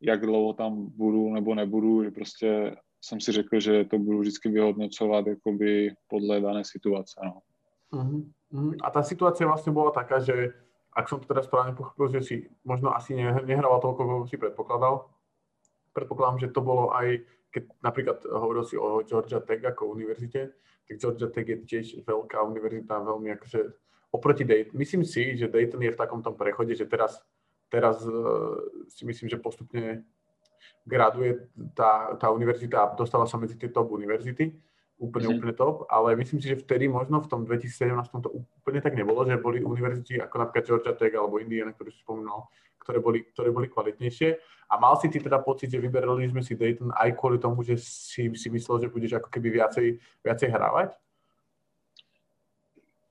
jak dlouho tam budu nebo nebudu, že prostě jsem si řekl, že to budu vždycky vyhodnocovat jakoby podle dané situace. No. Uh-huh. A ta situace vlastně byla taká, že ak som to teda správně pochopil, že si možno asi nehrával toľko, ako si predpokladal. Predpokladám, že to bolo aj, keď napríklad hovoril si o Georgia Tech ako univerzite, tak Georgia Tech je tiež veľká univerzita, veľmi akože oproti Dayton. Myslím si, že Dayton je v takom tom prechode, že teraz, teraz uh, si myslím, že postupne graduje tá, tá univerzita a dostáva sa medzi tie top univerzity úplne, mm-hmm. úplne top, ale myslím si, že vtedy možno v tom 2017 to úplne tak nebolo, že boli univerzity ako napríklad Georgia Tech alebo Indiana, ktorý si spomínal, ktoré boli, ktoré boli kvalitnejšie. A mal si ty teda pocit, že vyberali sme si Dayton aj kvôli tomu, že si, si myslel, že budeš ako keby viacej, viacej hrávať?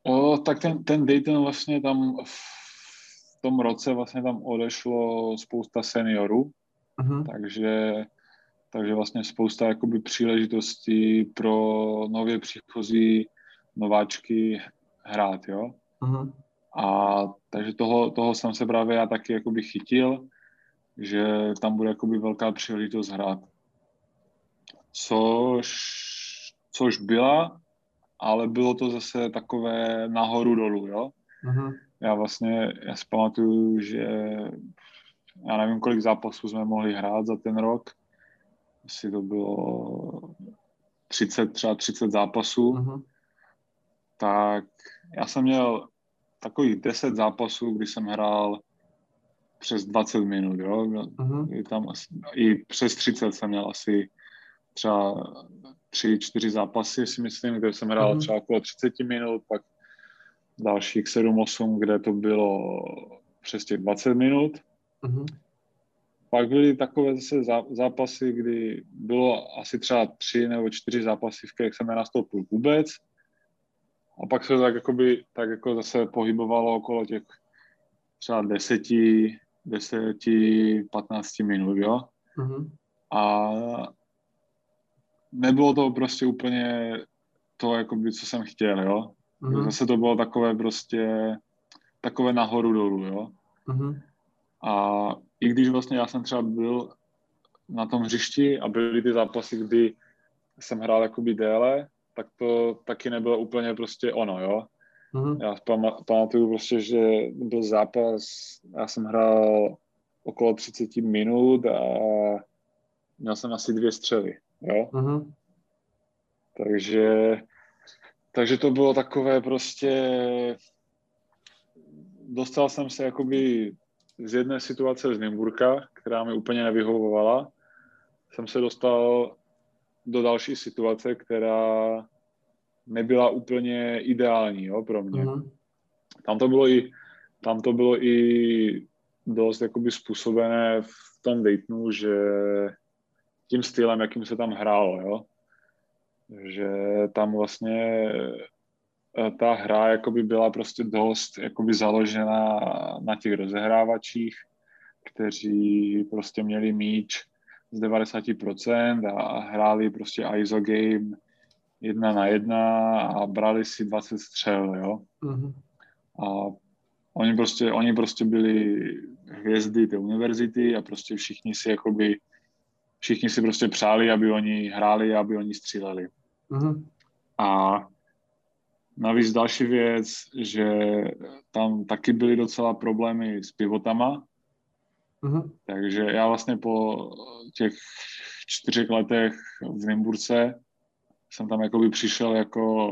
O, tak ten, ten Dayton vlastně tam v tom roce vlastně tam odešlo spousta seniorů, uh-huh. takže takže vlastně spousta jakoby příležitostí pro nově příchozí nováčky hrát, jo. Uh-huh. A takže toho, toho jsem se právě já taky jakoby chytil, že tam bude jakoby velká příležitost hrát. Což, což byla, ale bylo to zase takové nahoru dolů, jo. Uh-huh. Já vlastně, já si pamatuju, že já nevím, kolik zápasů jsme mohli hrát za ten rok, asi to bylo 30, třeba 30 zápasů, uh-huh. tak já jsem měl takových 10 zápasů, kdy jsem hrál přes 20 minut, jo. Uh-huh. I, tam asi, I přes 30 jsem měl asi třeba 3-4 zápasy, si myslím, kde jsem hrál uh-huh. třeba okolo 30 minut, pak dalších 7-8, kde to bylo přes těch 20 minut. Uh-huh. Pak byly takové zase zápasy, kdy bylo asi třeba tři nebo čtyři zápasy, v kterých jsem nenastoupil vůbec. A pak se to tak, jakoby, tak jako zase pohybovalo okolo těch třeba deseti, deseti, patnácti minut, jo. Mm-hmm. A nebylo to prostě úplně to, jakoby, co jsem chtěl, jo. Mm-hmm. Zase to bylo takové prostě, takové nahoru dolů, jo. Mm-hmm. A i když vlastně já jsem třeba byl na tom hřišti a byly ty zápasy, kdy jsem hrál jakoby déle, tak to taky nebylo úplně prostě ono, jo. Mm-hmm. Já pamatuju prostě, že byl zápas, já jsem hrál okolo 30 minut a měl jsem asi dvě střely, jo. Mm-hmm. Takže, takže to bylo takové prostě, dostal jsem se jakoby z jedné situace z Nymburka, která mi úplně nevyhovovala, jsem se dostal do další situace, která nebyla úplně ideální jo, pro mě. Uh-huh. Tam, to bylo i, tam to bylo i dost jakoby způsobené v tom Daytonu, že tím stylem, jakým se tam hrálo, jo. Že tam vlastně eh, ta hra jakoby byla prostě dost jakoby založena na těch rozehrávačích, kteří prostě měli míč z 90% a hráli prostě ISO game jedna na jedna a brali si 20 střel, jo. Mm-hmm. A oni prostě, oni prostě byli hvězdy té univerzity a prostě všichni si jakoby, všichni si prostě přáli, aby oni hráli, aby oni stříleli. Mm-hmm. A navíc další věc, že tam taky byly docela problémy s pivotama, mm-hmm. takže já vlastně po těch čtyřech letech v Nymburce jsem tam jakoby přišel jako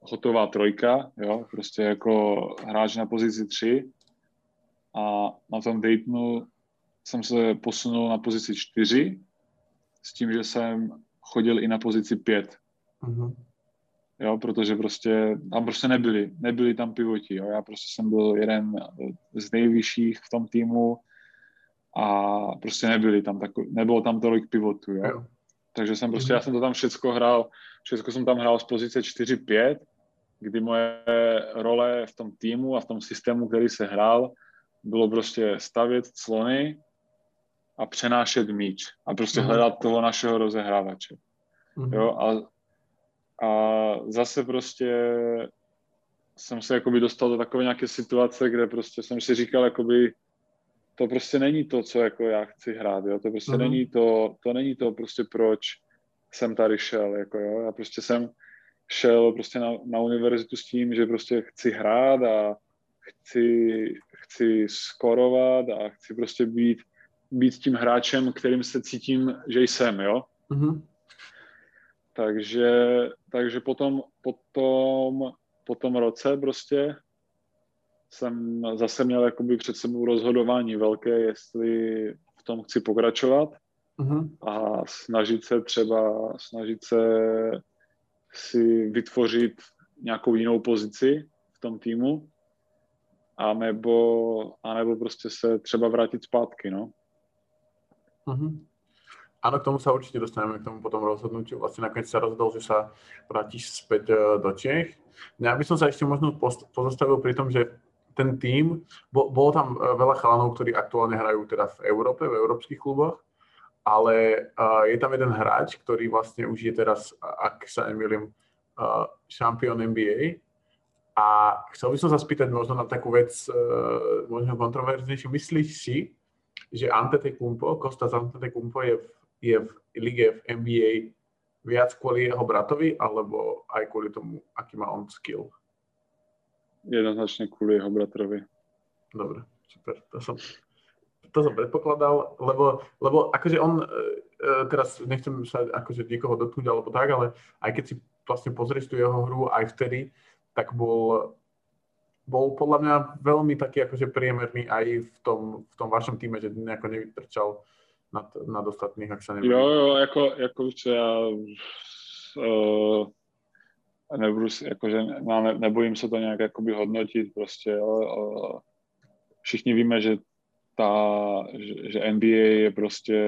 hotová trojka, jo, prostě jako hráč na pozici 3 a na tom Daytonu jsem se posunul na pozici 4 s tím, že jsem chodil i na pozici 5. Mm-hmm. Jo, protože prostě tam prostě nebyli, nebyli tam pivoti, jo. Já prostě jsem byl jeden z nejvyšších v tom týmu a prostě nebyli tam tako, nebylo tam tolik pivotů, jo. jo. Takže jsem prostě, mm-hmm. já jsem to tam všecko hrál, všecko jsem tam hrál z pozice 4-5 kdy moje role v tom týmu a v tom systému, který se hrál, bylo prostě stavět clony a přenášet míč a prostě mm-hmm. hledat toho našeho rozehrávače. Mm-hmm. Jo, a, a zase prostě jsem se jakoby dostal do takové nějaké situace, kde prostě jsem si říkal, jakoby to prostě není to, co jako já chci hrát, jo, to prostě mm-hmm. není to, to není to prostě proč jsem tady šel, jako jo, já prostě jsem šel prostě na, na univerzitu s tím, že prostě chci hrát a chci, chci skorovat a chci prostě být, být tím hráčem, kterým se cítím, že jsem, jo. Mm-hmm. Takže, takže potom, potom, po tom roce prostě jsem zase měl jakoby před sebou rozhodování velké, jestli v tom chci pokračovat mm-hmm. a snažit se třeba, snažit se si vytvořit nějakou jinou pozici v tom týmu, anebo, anebo prostě se třeba vrátit zpátky, no. Mm-hmm. Áno, k tomu sa určite dostaneme, k tomu potom rozhodnutiu. Vlastne nakoniec sa rozhodol, že sa vrátiš späť eh, do Čech. Ja by som sa ešte možno pozastavil pri tom, že ten tým, bo, bolo tam eh, veľa chalanov, ktorí aktuálne hrajú teda v Európe, v európskych kluboch ale uh, je tam jeden hráč, ktorý vlastne už je teraz, ak sa nemýlim, uh, šampión NBA. A chcel by som sa spýtať možno na takú vec, uh, možno kontroverznejšiu. Myslíš si, že Antetokounmpo, Kostas Antetokounmpo je v, je v lige v NBA viac kvôli jeho bratovi, alebo aj kvôli tomu, aký má on skill? Jednoznačne kvôli jeho bratrovi. Dobre, super. To som, to som predpokladal, lebo, lebo akože on, e, e, teraz nechcem sa akože niekoho dotknúť alebo tak, ale aj keď si vlastne pozrieš tú jeho hru aj vtedy, tak bol, bol podľa mňa veľmi taký akože priemerný aj v tom, v tom vašom týme, že nejako nevytrčal nad, nad ostatných, ak sa neviem. Jo, jo, jako, jako víš já uh, nebudu jakože ne, nebojím se to nějak jakoby hodnotit prostě, ale, ale všichni víme, že ta, že, že NBA je prostě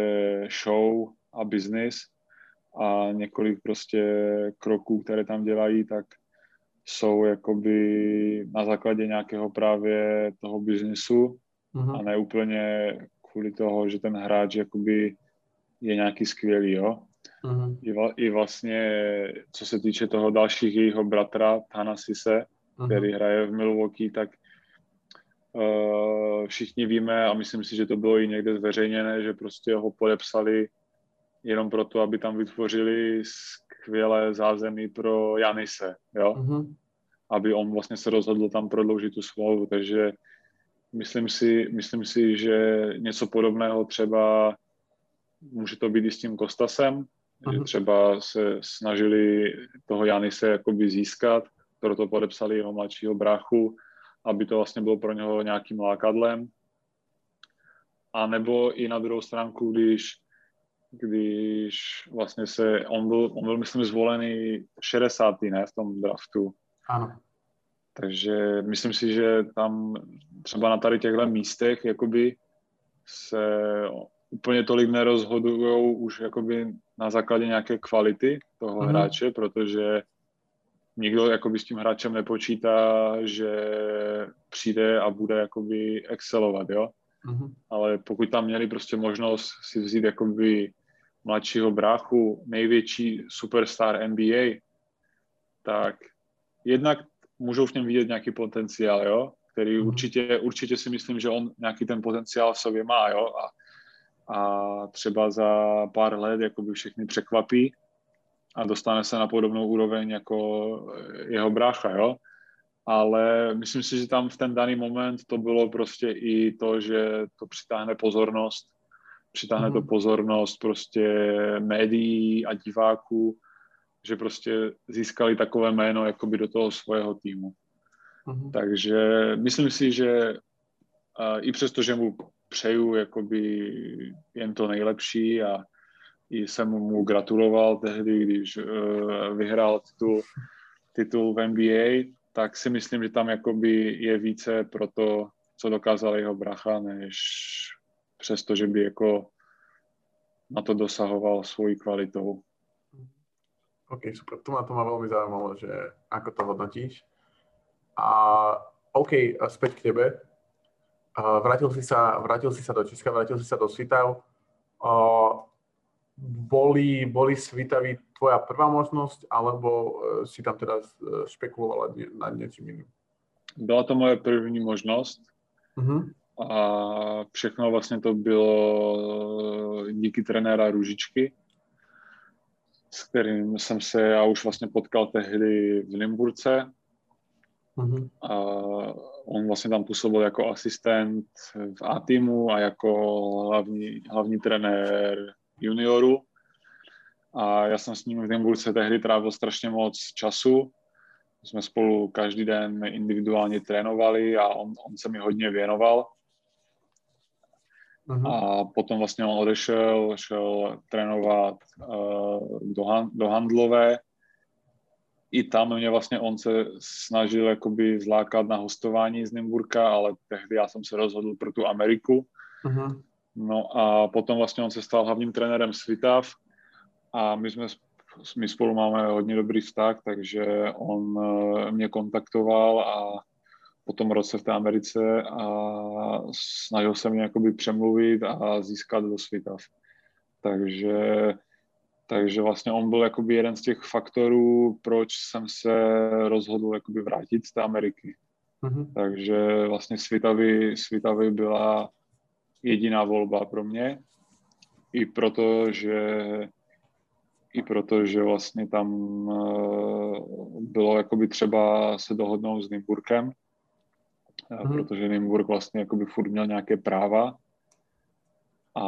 show a business a několik prostě kroků, které tam dělají, tak jsou jakoby na základě nějakého právě toho biznesu mm-hmm. a ne úplně kvůli toho, že ten hráč jakoby je nějaký skvělý, jo. Mm-hmm. I, vla, I vlastně, co se týče toho dalších jejího bratra, Tanasise, mm-hmm. který hraje v Milwaukee, tak Uh, všichni víme a myslím si, že to bylo i někde zveřejněné, že prostě ho podepsali jenom proto, aby tam vytvořili skvělé zázemí pro Janise, jo? Mm-hmm. Aby on vlastně se rozhodl tam prodloužit tu smlouvu, takže myslím si, myslím si, že něco podobného třeba může to být i s tím Kostasem, mm-hmm. že mhm. třeba se snažili toho Janise jakoby získat, proto podepsali jeho mladšího bráchu, aby to vlastně bylo pro něho nějakým lákadlem. A nebo i na druhou stránku, když, když vlastně se, on byl, on byl myslím zvolený 60. ne, v tom draftu. Ano. Takže myslím si, že tam třeba na tady těchto místech jakoby se úplně tolik nerozhodují už jakoby na základě nějaké kvality toho mm-hmm. hráče, protože nikdo jakoby s tím hráčem nepočítá, že přijde a bude jakoby excelovat, jo. Mm-hmm. Ale pokud tam měli prostě možnost si vzít jakoby mladšího bráchu, největší superstar NBA, tak jednak můžou v něm vidět nějaký potenciál, jo, který mm-hmm. určitě, určitě si myslím, že on nějaký ten potenciál v sobě má, jo, a, a třeba za pár let jakoby všechny překvapí a dostane se na podobnou úroveň jako jeho brácha, jo. Ale myslím si, že tam v ten daný moment to bylo prostě i to, že to přitáhne pozornost, přitáhne mm. to pozornost prostě médií a diváků, že prostě získali takové jméno jakoby do toho svého týmu. Mm. Takže myslím si, že uh, i přesto, že mu přeju jakoby jen to nejlepší a i jsem mu gratuloval tehdy, když uh, vyhrál titul, titul v NBA, tak si myslím, že tam jakoby je více pro to, co dokázal jeho bracha, než přesto, že by jako na to dosahoval svojí kvalitou. OK, super. To ma, to ma veľmi zaujímalo, že ako to hodnotíš. A OK, späť k tebe. Vrátil si sa, vrátil si sa do Česka, vrátil si sa do Svitav boli, boli Svitavy tvoja prvá možnosť, alebo e, si tam teda e, špekulovala nad něčím jiným? Byla to moje první možnost uh-huh. A všechno vlastně to bylo díky trenéra Růžičky, s kterým jsem se já už vlastně potkal tehdy v Limburce. Uh-huh. A on vlastně tam působil jako asistent v A-týmu a jako hlavní, hlavní trenér junioru a já jsem s ním v Nymburce tehdy trávil strašně moc času. Jsme spolu každý den individuálně trénovali a on, on se mi hodně věnoval. Uh-huh. A potom vlastně on odešel, šel trénovat uh, do, han, do Handlové. I tam mě vlastně on se snažil jakoby zlákat na hostování z Nymburka, ale tehdy já jsem se rozhodl pro tu Ameriku. Uh-huh. No a potom vlastně on se stal hlavním trenérem Svitav a my jsme my spolu máme hodně dobrý vztah, takže on eh, mě kontaktoval a po tom roce v té Americe a snažil se mě jakoby přemluvit a získat do Svitav. Takže, takže vlastně on byl jakoby jeden z těch faktorů, proč jsem se rozhodl jakoby vrátit z té Ameriky. Mm-hmm. Takže vlastně Svitavy, Svitavy byla jediná volba pro mě. I proto, že i proto, že vlastně tam eh, bylo jakoby třeba se dohodnout s Nymburkem, hmm. protože Nymburk vlastně jakoby furt měl nějaké práva a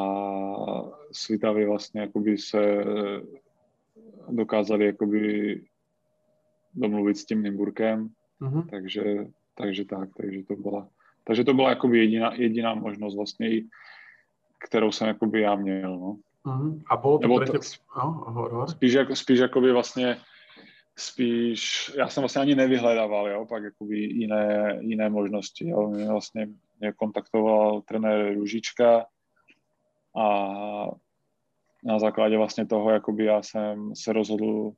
Svitavy vlastně jakoby se dokázali jakoby domluvit s tím Nymburkem, hmm. takže, takže tak, takže to byla takže to byla jakoby jediná, jediná možnost vlastně, kterou jsem jakoby já měl, no. Uh-huh. A bylo to pre no, hovor. Spíš, jako, spíš jakoby vlastně spíš, já jsem vlastně ani nevyhledával, jo, pak jakoby jiné, jiné možnosti, jo. Mě vlastně mě kontaktoval trenér Ružička a na základě vlastně toho, jakoby já jsem se rozhodl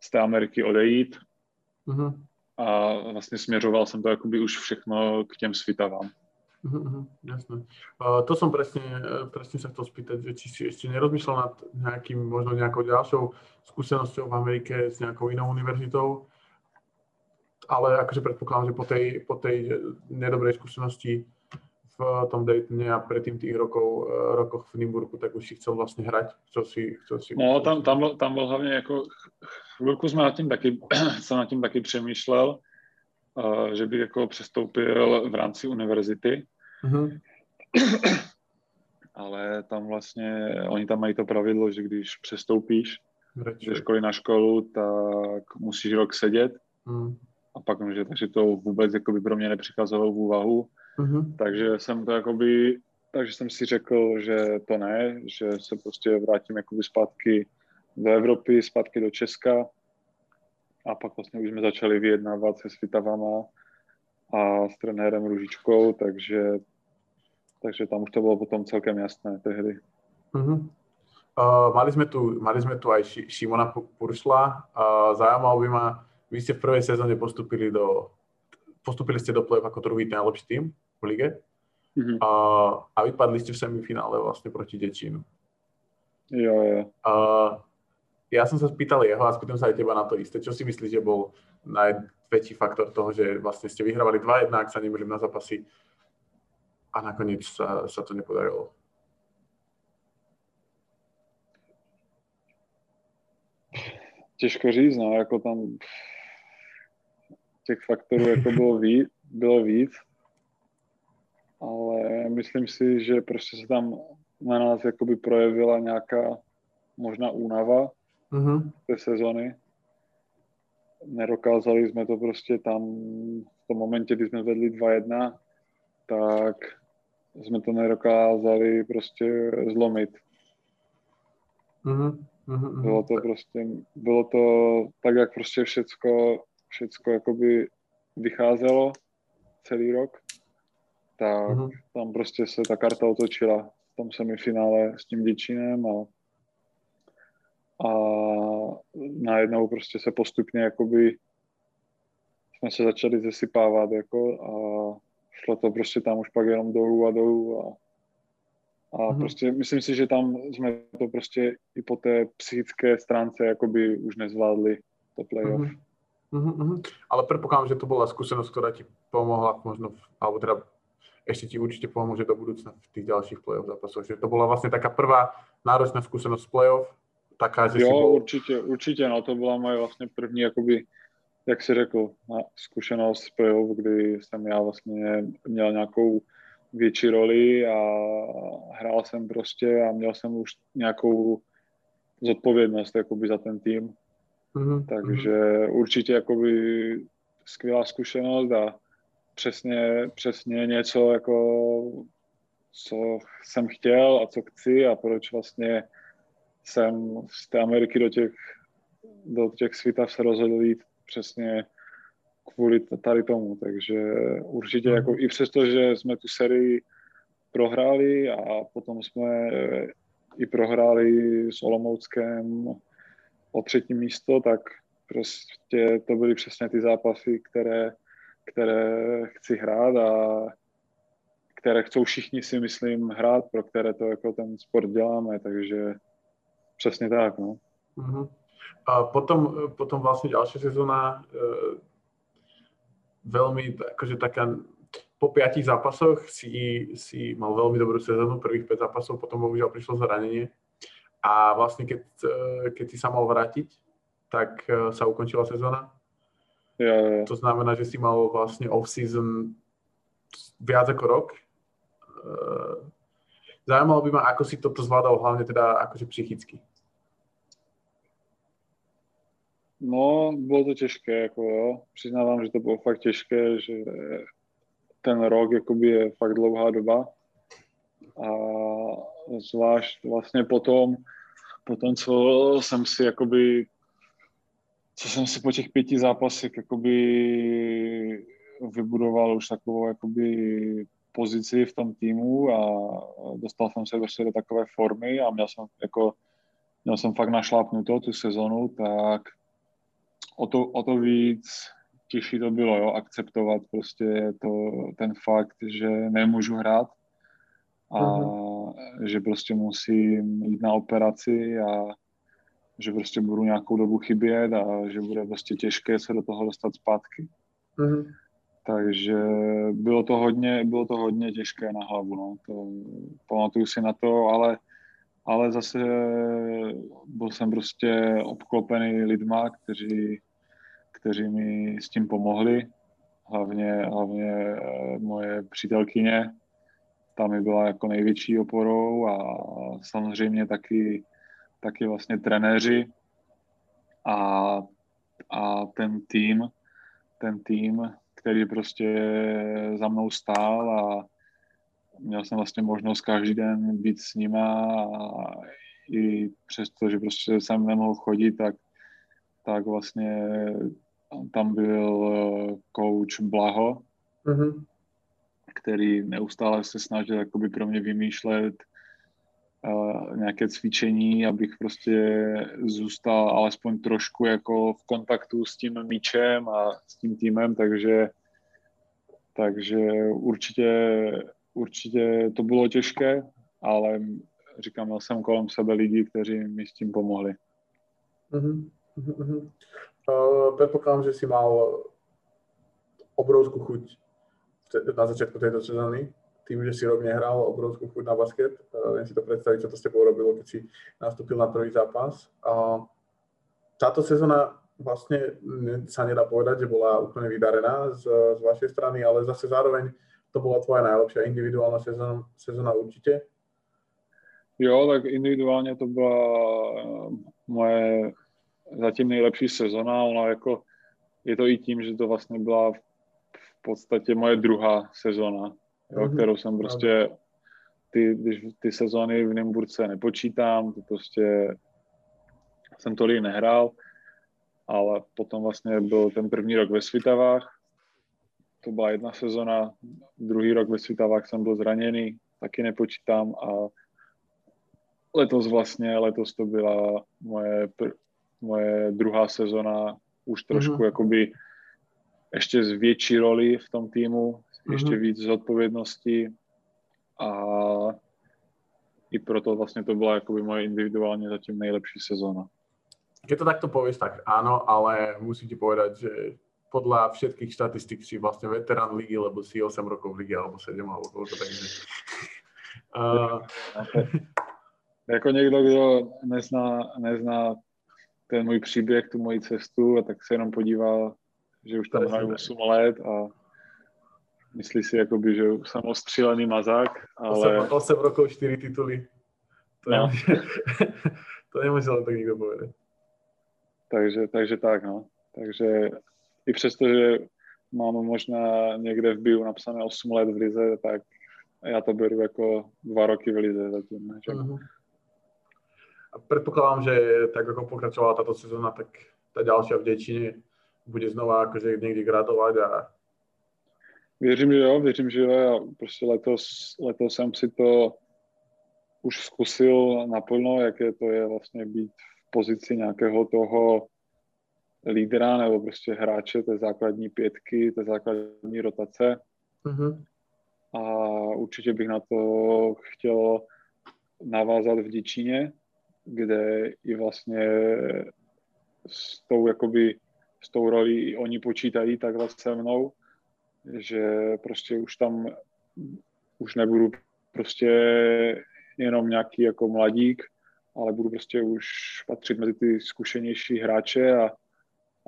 z té Ameriky odejít. Uh-huh a vlastně směřoval jsem to jakoby už všechno k těm svitavám. Uh-huh, jasné. Uh, to som presne, presne sa chcel spýtať, že či si ešte nerozmýšľal nad nejakým, možno nejakou ďalšou skúsenosťou v Amerike s nejakou inou univerzitou, ale akože predpokladám, že po tej, po tej nedobrej skúsenosti v tom Daytone a predtým tých rokov, rokoch v Nymburku, tak už si chcel vlastne hrať, čo si... Čo si no, tam, tam, bol, tam bol hlavne ako chvilku jsme nad tím taky, jsem nad tím taky přemýšlel, uh, že bych jako přestoupil v rámci univerzity. Mm-hmm. Ale tam vlastně, oni tam mají to pravidlo, že když přestoupíš ze školy na školu, tak musíš rok sedět. Mm. A pak že, takže to vůbec jakoby pro mě nepřicházelo v úvahu. Mm-hmm. Takže jsem to jakoby, takže jsem si řekl, že to ne, že se prostě vrátím jakoby zpátky do Evropy, zpátky do Česka a pak vlastně už jsme začali vyjednávat se Svitavama a s trenérem Ružičkou, takže, takže tam už to bylo potom celkem jasné tehdy. Uh-huh. Uh, mali, sme tu, mali sme tu aj Ši, Šimona Puršla. Uh, zaujímalo by ma, vy ste v prvej sezóne postupili do, postupili ste do play ako druhý najlepší tým v lige. Uh-huh. Uh, a vypadli ste v semifinále vlastne proti Dečínu. Jo, jo. Uh, ja som sa spýtal jeho a spýtam sa aj teba na to isté. Čo si myslíš, že bol najväčší faktor toho, že vlastne ste vyhrávali 2-1, ak sa nemýlim na zápasy a nakoniec sa, sa to nepodarilo? Těžko říct, no, jako tam těch faktorů jako bylo víc, bylo víc, ale myslím si, že prostě se tam na nás jakoby projevila nějaká možná únava mm-hmm. té sezony. Nedokázali jsme to prostě tam v tom momentě, kdy jsme vedli 2-1, tak jsme to nedokázali prostě zlomit. Mm-hmm. Mm-hmm. Bylo to prostě, bylo to tak, jak prostě všecko, všecko jakoby vycházelo celý rok, tak mm-hmm. tam prostě se ta karta otočila v tom semifinále s tím Děčínem a, a najednou prostě se postupně jakoby jsme se začali zesypávat jako a šlo to prostě tam už pak jenom dolů a dolů a a mm-hmm. prostě myslím si, že tam jsme to prostě i po té psychické stránce jakoby už nezvládli to playoff. Mm-hmm. Mm-hmm. Ale predpokladám, že to bola skúsenosť, ktorá ti pomohla možno, alebo teda ešte ti určite pomôže do budúcna v tých ďalších play-off zápasoch. Že to bola vlastne taká prvá náročná skúsenosť z play-off, taká, že jo, si určitě, určitě, no to byla moje vlastně první, jakoby, jak si řekl, zkušenost z play-off, kdy jsem já vlastně měl nějakou větší roli a hrál jsem prostě a měl jsem už nějakou zodpovědnost jakoby za ten tým. Mm-hmm. Takže určitě jakoby skvělá zkušenost a přesně, přesně něco jako co jsem chtěl a co chci a proč vlastně jsem z té Ameriky do těch, do těch světa se rozhodl jít přesně kvůli tady tomu, takže určitě jako i přesto, že jsme tu sérii prohráli a potom jsme i prohráli s Olomouckem o třetí místo, tak prostě to byly přesně ty zápasy, které, které chci hrát a které chcou všichni si myslím hrát, pro které to jako ten sport děláme, takže přesně tak, no. Uh-huh. A potom, potom vlastně další sezóna eh, veľmi, akože taká, po piatich zápasoch si, si mal veľmi dobrú sezónu, prvých 5 zápasov, potom bohužiaľ prišlo zranenie. A vlastne keď, eh, keď si sa mal vrátiť, tak eh, sa ukončila sezóna. Ja, ja. To znamená, že si mal vlastne off-season viac ako rok. Zaujímalo by ma, ako si toto zvládal, hlavne teda akože psychicky. No, bylo to těžké, jako jo. Přiznávám, že to bylo fakt těžké, že ten rok jakoby je fakt dlouhá doba. A zvlášť vlastně potom, potom, co jsem si jakoby, co jsem si po těch pěti zápasech jakoby vybudoval už takovou jakoby pozici v tom týmu a dostal jsem se vlastně do takové formy a měl jsem jako měl jsem fakt našlápnuto tu sezonu, tak o to, o to víc těžší to bylo, jo, akceptovat prostě to, ten fakt, že nemůžu hrát a uh-huh. že prostě musím jít na operaci a že prostě budu nějakou dobu chybět a že bude prostě těžké se do toho dostat zpátky. Uh-huh. Takže bylo to hodně, bylo to hodně těžké na hlavu, no. To, pamatuju si na to, ale, ale zase byl jsem prostě obklopený lidma, kteří kteří mi s tím pomohli, hlavně, hlavně eh, moje přítelkyně, ta mi byla jako největší oporou a samozřejmě taky, taky vlastně trenéři. A, a ten tým, ten tým, který prostě za mnou stál a měl jsem vlastně možnost každý den být s nima a i přesto, že prostě jsem nemohl chodit, tak, tak vlastně tam byl eh, coach Blaho, mm-hmm. který neustále se snažil jakoby pro mě vymýšlet uh, nějaké cvičení, abych prostě zůstal alespoň trošku jako v kontaktu s tím míčem a s tím týmem, takže takže určitě, určitě to bylo těžké, ale říkám, měl jsem kolem sebe lidi, kteří mi s tím pomohli. Uh-huh. Predpokladám, že si mal obrovskú chuť na začiatku tejto sezóny, tým, že si rok nehral obrovskú chuť na basket. Uh, viem si to predstaviť, čo to s tebou robilo, keď si nastúpil na prvý zápas. Uh, táto sezóna vlastne sa nedá povedať, že bola úplne vydarená z, z vašej strany, ale zase zároveň to bola tvoja najlepšia individuálna sezóna, sezóna určite. Jo, tak individuálně to byla eh, moje zatím nejlepší sezona. Ona jako, je to i tím, že to vlastně byla v podstatě moje druhá sezona, jo, mm-hmm. kterou jsem prostě, ty, když ty sezóny v Nymburce nepočítám, to prostě jsem tolik nehrál, ale potom vlastně byl ten první rok ve Svitavách, to byla jedna sezona, druhý rok ve Svitavách jsem byl zraněný, taky nepočítám a letos vlastně, letos to byla moje, pr- moje druhá sezona, už trošku mm-hmm. jakoby ještě z větší roli v tom týmu, mm-hmm. ještě víc zodpovědnosti a i proto vlastně to byla jakoby moje individuálně zatím nejlepší sezona. Keď to takto povieš, tak áno, ale musím ti povedať, že podľa všetkých štatistik si vlastne veterán ligy, lebo si 8 rokov v lige, alebo 7, alebo koľko, takže... Uh... jako někdo, kdo nezná, nezná ten můj příběh, tu moji cestu, a tak se jenom podívá, že už tam hraju 8 let a myslí si, jakoby, že jsem ostřílený mazák, ale... 8, 8 rokov, 4 tituly. To, no. to nemůže tak nikdo povedať. Takže, takže tak, no. Takže i přesto, že mám možná někde v bio napsané 8 let v lize, tak já to beru jako dva roky v lize zatím. Ne? Že? Uh-huh. A predpokladám, že tak ako pokračovala táto sezóna, tak tá ďalšia v Děčíně bude znova akože někdy gradovat a Věřím, že jo, věřím, že jo. Já prostě letos, letos jsem si to už zkusil naplno, jaké to je vlastně být pozici nějakého toho lídra nebo prostě hráče té základní pětky, té základní rotace. Mm-hmm. A určitě bych na to chtěl navázat v Děčíně, kde i vlastně s tou, jakoby, s tou rolí i oni počítají takhle se mnou, že prostě už tam už nebudu prostě jenom nějaký jako mladík, ale budu prostě už patřit mezi ty zkušenější hráče a,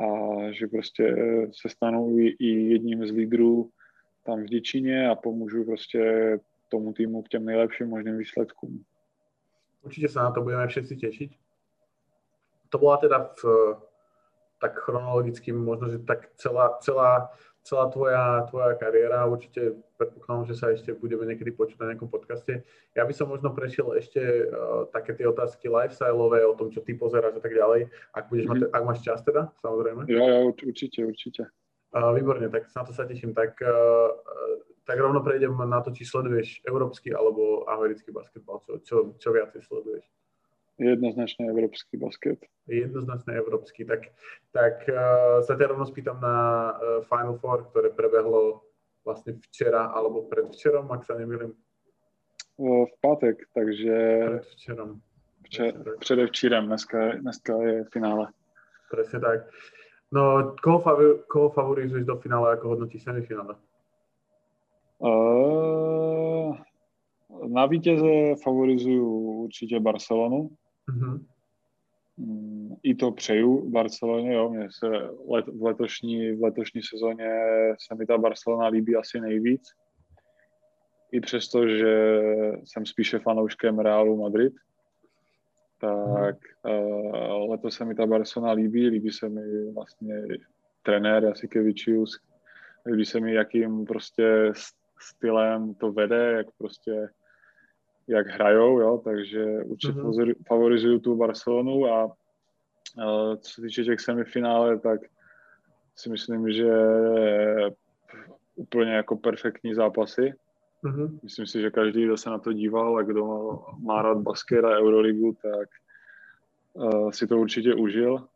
a že prostě se stanu i, i jedním z lídrů tam v Děčíně a pomůžu prostě tomu týmu k těm nejlepším možným výsledkům. Určitě se na to budeme všetci těšit. To byla teda v, tak chronologicky možno, že tak celá, celá celá tvoja, tvoja kariéra, určite predpokladám, že sa ešte budeme niekedy počuť na nejakom podcaste. Ja by som možno prešiel ešte uh, také tie otázky lifestyleové, o tom, čo ty pozeráš a tak ďalej, ak, budeš mm-hmm. mať, ak máš čas teda, samozrejme. Jo, jo, určite, určite. Uh, výborne, tak na to sa teším. Tak, uh, tak rovno prejdem na to, či sleduješ európsky alebo americký basketbal, čo, čo, čo viacej sleduješ jednoznačně evropský basket. Jednoznačně evropský. Tak, tak uh, sa ťa rovno spýtam na uh, Final Four, které prebehlo vlastně včera alebo předvčerom, ak sa nemýlim. Uh, v pátek, takže... Předvčerom. Vče, předevčírem, dneska, dneska je finále. Presne tak. No, koho, favor, koho favorizuješ do finále, ako hodnotíš semifinále? Uh, na vítěze favorizuju určitě Barcelonu. Mm-hmm. I to přeju Barceloně, jo, mě se let, v, letošní, v letošní sezóně se mi ta Barcelona líbí asi nejvíc. I přesto, že jsem spíše fanouškem Realu Madrid, tak mm-hmm. uh, letos se mi ta Barcelona líbí, líbí se mi vlastně trenér Jasikevičius, líbí se mi, jakým prostě stylem to vede, jak prostě jak hrajou, jo, takže určitě mm-hmm. favorizuju tu Barcelonu a co se týče těch semifinále, tak si myslím, že úplně jako perfektní zápasy. Mhm. Myslím si, že každý, kdo se na to díval a kdo má rád basket a Euroligu, tak uh, si to určitě užil,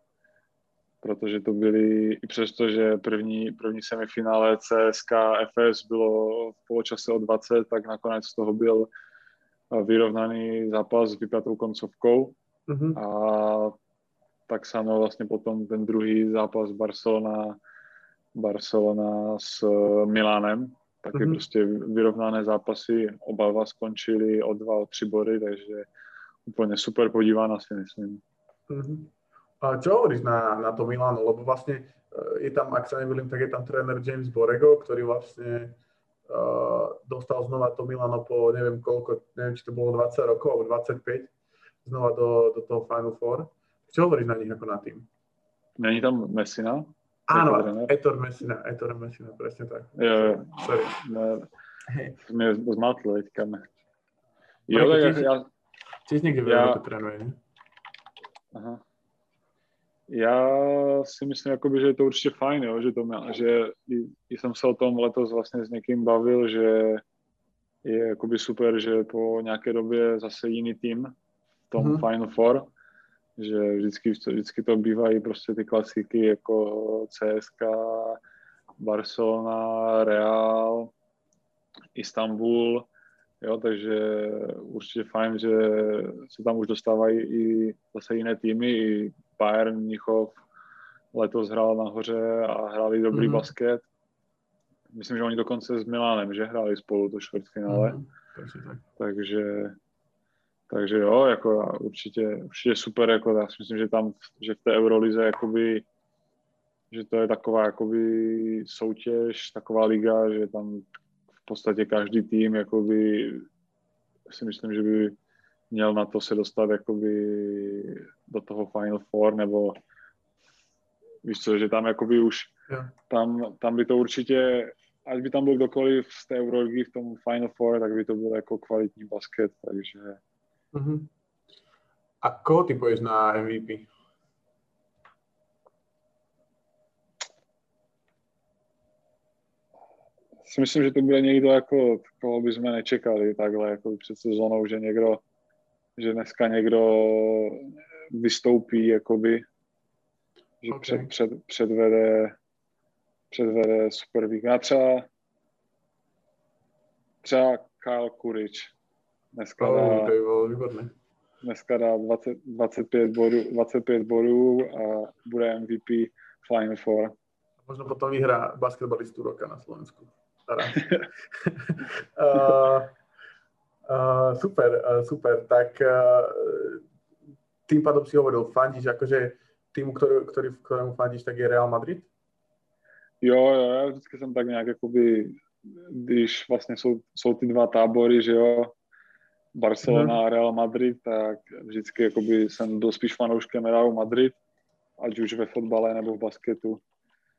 protože to byly, i přesto, že první, první semifinále CSK FS bylo v poločase o 20, tak nakonec z toho byl eh, vyrovnaný zápas s vypjatou koncovkou Mhm. a tak samo vlastně potom ten druhý zápas Barcelona, Barcelona s eh, Milánem, taky Mhm. prostě vyrovnané zápasy, oba dva skončili o dva, o tři body, takže úplně super podívána si myslím. Mhm. Čo hovoríš na, na to Milano? Lebo vlastne eh, je tam, ak sa nemýlim, tak je tam tréner James Borrego, ktorý vlastne uh, dostal znova to Milano po neviem koľko, neviem, či to bolo 20 rokov alebo 25, znova do, do toho Final Four. Čo hovoríš na nich ako na tým? Není tam Messina? Áno? Etor Messina, Etor Messina, presne tak. Jo, jo. Sorry. Ne, mě zmatl teďka. Jo, tak já, já, Tiež niekde v Európe trénuje, ne? aha. Já si myslím, jakoby, že je to určitě fajn, jo, že, to má, že i, jsem se o tom letos vlastně s někým bavil, že je jakoby super, že po nějaké době zase jiný tým v tom Mhm. mm-hmm. Final Four, že vždycky, vždycky to bývají prostě ty klasiky jako CSK, Barcelona, Real, Istanbul, jo, takže určitě fajn, že se tam už dostávají i zase jiné týmy, i Bayern Mnichov letos hrál nahoře a hráli dobrý Mhm. mm-hmm. basket. Myslím, že oni dokonce s Milánem, že hráli spolu to čtvrtfinále, mm-hmm. Mhm, presne tak. takže takže jo, jako určitě, určitě super, jako já si myslím, že tam, že v té Eurolize, jakoby, že to je taková jakoby soutěž, taková liga, že tam v podstatě každý tým, jakoby, si myslím, že by měl na to se dostat jakoby do toho Final Four, nebo víš co, že tam jakoby už, Jo. tam, tam by to určitě, ať by tam byl kdokoliv z té Euroligy v tom Final Four, tak by to byl jako kvalitní basket, takže Mhm. A koho typuješ na MVP? si myslím, že to bude někdo, jako, koho by jsme nečekali takhle jako před sezónou, že někdo, že dneska někdo vystoupí, jakoby, že Ok. před, před, předvede, předvede super výkon. A třeba, třeba Kyle Kuric dneska Oh, dá, výborné. dneska dá 20, 25, bodů, 25 bodů a bude MVP Final Four. Možno potom vyhrá basketbalistu roka na Slovensku. Uh, uh, super, uh, super. Tak uh, tým pádom si hovoril, fandíš akože týmu, ktorý, ktorý, ktorému fandíš, tak je Real Madrid? Jo, jo, já vždycky jsem tak nějak jakoby, když vlastně jsou, jsou ty dva tábory, že jo, Barcelona Mhm. a Real Madrid, tak vždycky jakoby jsem byl spíš fanouškem Realu Madrid, ať už ve fotbale nebo v basketu.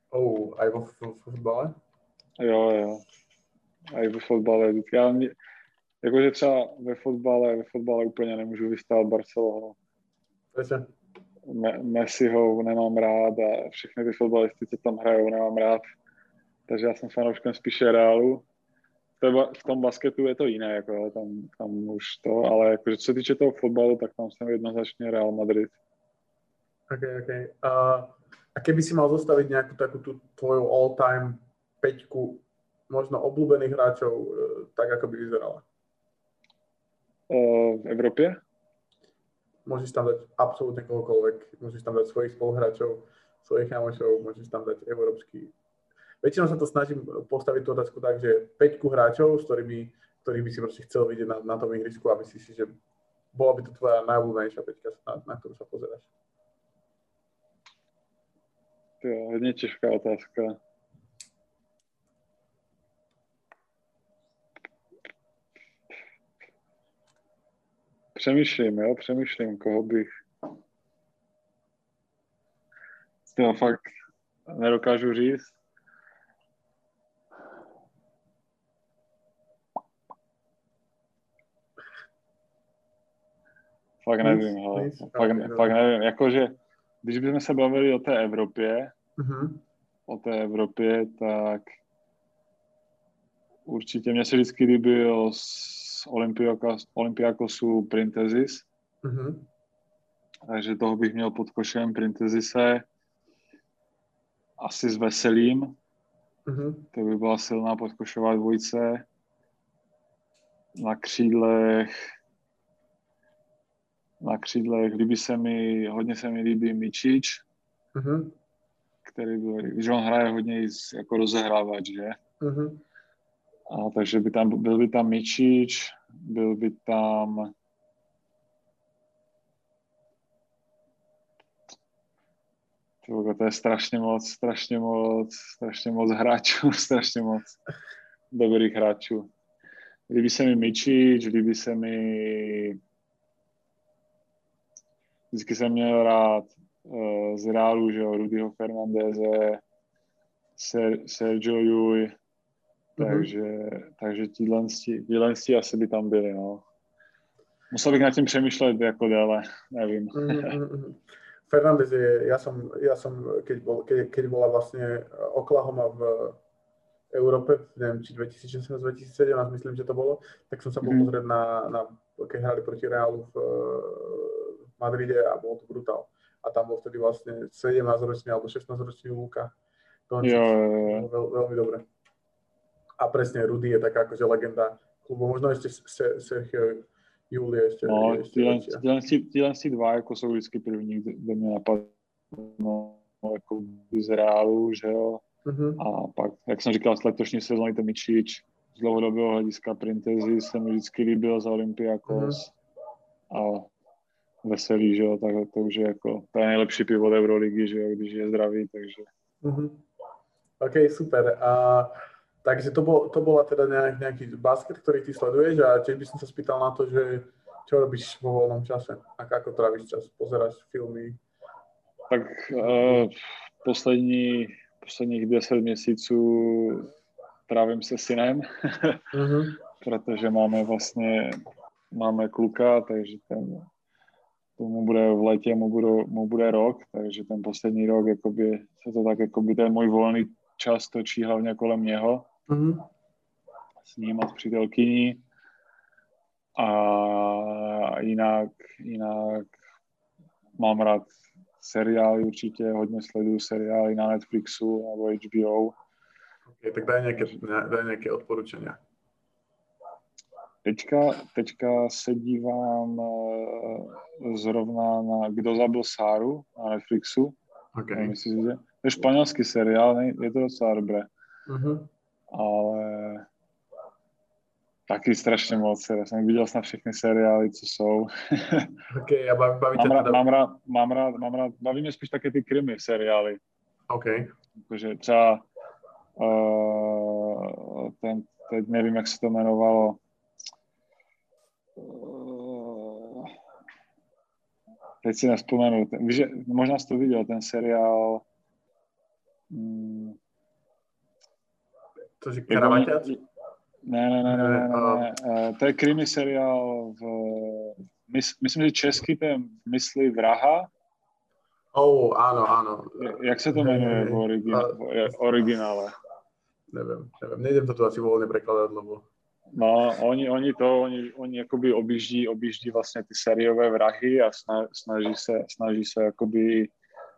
Oh, aj vo f- f- fotbale? Jo, jo. A i ve fotbale. Já mě, jakože třeba ve fotbale, ve fotbale úplně nemůžu vystát Barcelonu. Presne. Me, Messiho nemám rád a všechny ty fotbalisty, co tam hrajou, nemám rád. Takže já jsem fanouškem spíše Realu. V, tom basketu je to jiné, jako, tam, tam už to, ale jako, co se týče toho fotbalu, tak tam jsem jednoznačně Real Madrid. OK, OK. A, a keby si mal zostaviť nejakú takú tú tvoju all-time peťku možno obľúbených hráčov, e, tak ako by vyzerala? V Evropě? Môžeš tam dať absolútne kohokoľvek. Môžeš tam dať svojich spoluhráčov, svojich kamošov, môžeš tam dať európsky. Väčšinou sa to snažím postaviť tú otázku tak, že 5 hráčov, s ktorými, ktorých by si proste chcel vidieť na, na tom ihrisku, aby si si, že bola by to tvoja najobľúbenejšia peťka, na, na ktorú sa pozeráš. To je hodně těžká otázka. Přemýšlím, jo, přemýšlím, koho bych... To fakt nedokážu říct. Fakt nevím, nic, Fakt, ok, fakt nevím. Jakože, když bychom se bavili o té Evropě, Mhm. o té Evropě, tak určitě mě se vždycky líbil Olympiakosu Printezis. Mm-hmm. Takže toho bych měl pod košem Printezise. Asi s Veselým. Mm-hmm. To by byla silná podkošová dvojice. Na křídlech na křídlech líbí se mi, hodně se mi líbí Mičič, mm-hmm. který byl, že on hraje hodně jako rozehrávač, že? Mm-hmm. A takže by tam, byl by tam Mičič, byl by tam to je strašně moc, strašně moc, strašně moc hráčů, strašně moc dobrých hráčů. Líbí se mi Mičič, líbí se mi vždycky jsem měl rád uh, z Reálu, že jo, Rudyho Fernandeze, Ser, Sergio Mm-hmm. takže, takže tíhle asi by tam byli, no. Musel bych nad tím přemýšlet jako déle, nevím. Mm-hmm. Fernández je, ja som, ja som keď, bol, keď, keď bola vlastne Oklahoma v Európe, neviem, či 2016-2017, myslím, že to bolo, tak som sa bol mm. pozrieť na, na, keď hrali proti Reálu v, v Madride a bolo to brutál. A tam bol vtedy vlastne 17-ročný alebo 16-ročný Luka. To jo, jo, jo. Veľ, veľmi dobre. A presne, Rudy je taká akože legenda klubu. Možno ešte Sergio Julie ešte. No, tyhle, tyhle, dva jako jsou vždycky první, kde mě napadnou no, jako z Reálu, že jo. Uh-huh. A pak, jak jsem říkal, z letošní sezóny to Mičič, z dlouhodobého hlediska Printezi se mi vždycky líbil za Olympiakos. Uh-huh. A veselý, že jo, tak to už je jako, to je nejlepší pivot Euroligy, že jo, když je zdravý, takže. Uh-huh. OK, super. A, takže to, bol, to bola teda nejak, nejaký basket, ktorý ty sleduješ a tiež by som sa spýtal na to, že čo robíš vo voľnom čase? A ako trávíš čas? Pozeráš filmy? Tak uh, poslední, posledních 10 měsíců trávím se synem, uh-huh. protože máme vlastně máme kluka, takže ten tomu bude v letě, mu, budu, mu bude rok, takže ten poslední rok jakoby, se to tak, jakoby ten můj volný čas točí hlavně kolem něho. Mm-hmm. S ním a s přítelkyní. A jinak, jinak mám rád seriály určitě, hodně sleduju seriály na Netflixu nebo HBO. Okay, tak daj nějaké, daj nějaké odporučení. Teďka, teďka se dívám uh, zrovna na Kdo zabil Sáru na Netflixu. Okay. Myslím, že to je španělský seriál, ne? je to docela dobré. Uh-huh. Ale taky strašně moc. Já jsem viděl snad všechny seriály, co jsou. ok, a baví, baví mám, rád, teda... mám, rád, mám, rád, mám rád, baví mě spíš také ty krimi seriály. Ok. Jakože třeba uh, ten, teď nevím, jak se to jmenovalo, teď si nespomenu, ten, víš, možná jsi to viděl, ten seriál mm, to je Karavaťac? Ne, ne, ne, ne, ne, ne, ne. Uh, to je krimi seriál v, mys, myslím, že český ten myslí vraha. Oh, áno, áno. Jak se to jmenuje v, origin, v originále? Nevím, nevím, nejdem to tu asi volně překládat, lebo No, oni, oni to, oni, oni jakoby objíždí, objíždí vlastně ty sériové vrahy a snaží se, snaží se jakoby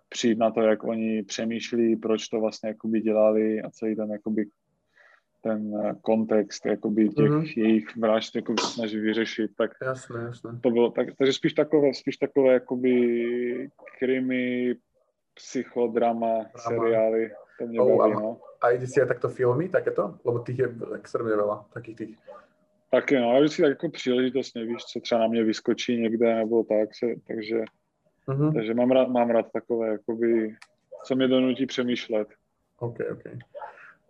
přijít na to, jak oni přemýšlí, proč to vlastně jakoby dělali a celý ten jakoby ten kontext jakoby těch mm-hmm. jejich vražd jakoby snaží vyřešit, tak jasné, jasné. to bylo, tak, takže spíš takové, spíš takové jakoby krimi, psychodrama, Drama. seriály, to mě oh, baví, no a ide si aj takto filmy, takéto? Lebo tých je extrémně veľa, takých tých. Taky no, já vždycky tak jako příležitost nevíš, co třeba na mě vyskočí někde nebo tak, se, takže, uh-huh. takže mám rád, mám rád takové, jakoby, co mě donutí přemýšlet. OK, OK.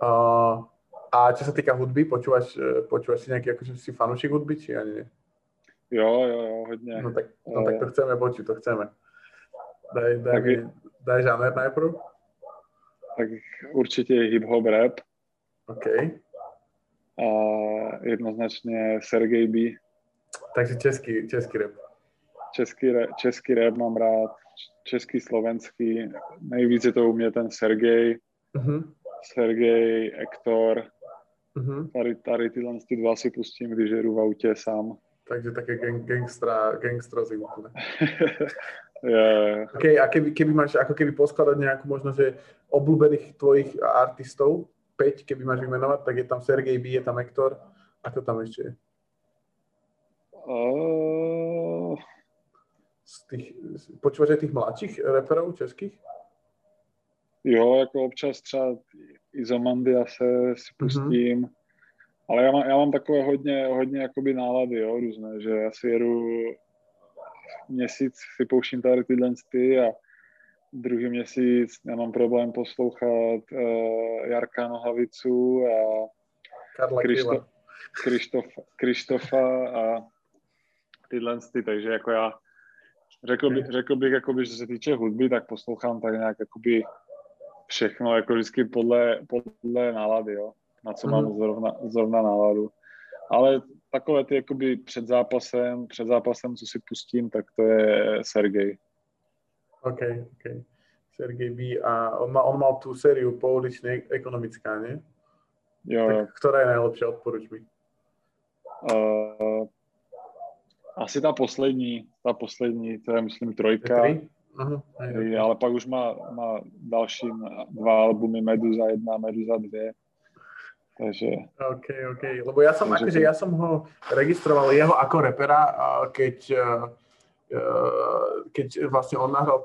Uh, a čo sa týka hudby, počúvaš, počúvaš si nejaký, akože si fanúšik hudby, či ani nie? Jo, jo, jo, hodně. No tak, no, tak to eh. chceme počuť, to chceme. Daj, daj, mi, daj žáner najprv tak určitě hip-hop rap. OK. A jednoznačně Sergej B. Takže český, český rap. Český, český rap mám rád, český, slovenský. Nejvíc je to u mě ten Sergej. Uh-huh. Sergej, Ektor. Uh-huh. Tady, tady tyhle ty dva si pustím, když jedu v autě sám. Takže také gang, gangstra, gangstrozy úplne. yeah. Okay, a keby, keby máš ako keby poskladať nejakú možno, že obľúbených tvojich artistov, 5, keby máš vymenovať, tak je tam Sergej B, je tam Hector, a to tam ešte je? Uh... Z tých, počúvaš aj tých mladších reperov českých? Jo, jako občas třeba Izomandia se si mhm. pustím, mm-hmm. ale já mám, já mám takové hodně, hodně jakoby nálady, jo, různé, že já si jedu měsíc si pouštím tady tyhle ty a druhý měsíc já mám problém poslouchat uh, Jarka Nohavicu a Karla Krištof, Krištof, Krištofa a tyhle ty, takže jako já řekl, by, řekl bych, jakoby, že se týče hudby, tak poslouchám tak nějak jakoby všechno, jako vždycky podle, podle nálady, jo, na co mám mhm. zrovna, zrovna náladu. Ale takové ty jakoby před zápasem, před zápasem, co si pustím, tak to je Sergej. OK, OK. Sergej B. A on, má, on mal tú sériu poulične ekonomická, nie? Jo, tak, ktorá je najlepšia, odporuč mi. Uh, asi ta poslední, ta poslední, to je myslím trojka. Aha, aj, ale pak už má, má další dva albumy Meduza 1 Meduza 2. Takže... OK, OK. Lebo ja som, akože, ja som ho registroval jeho ako repera, keď, keď vlastne on nahral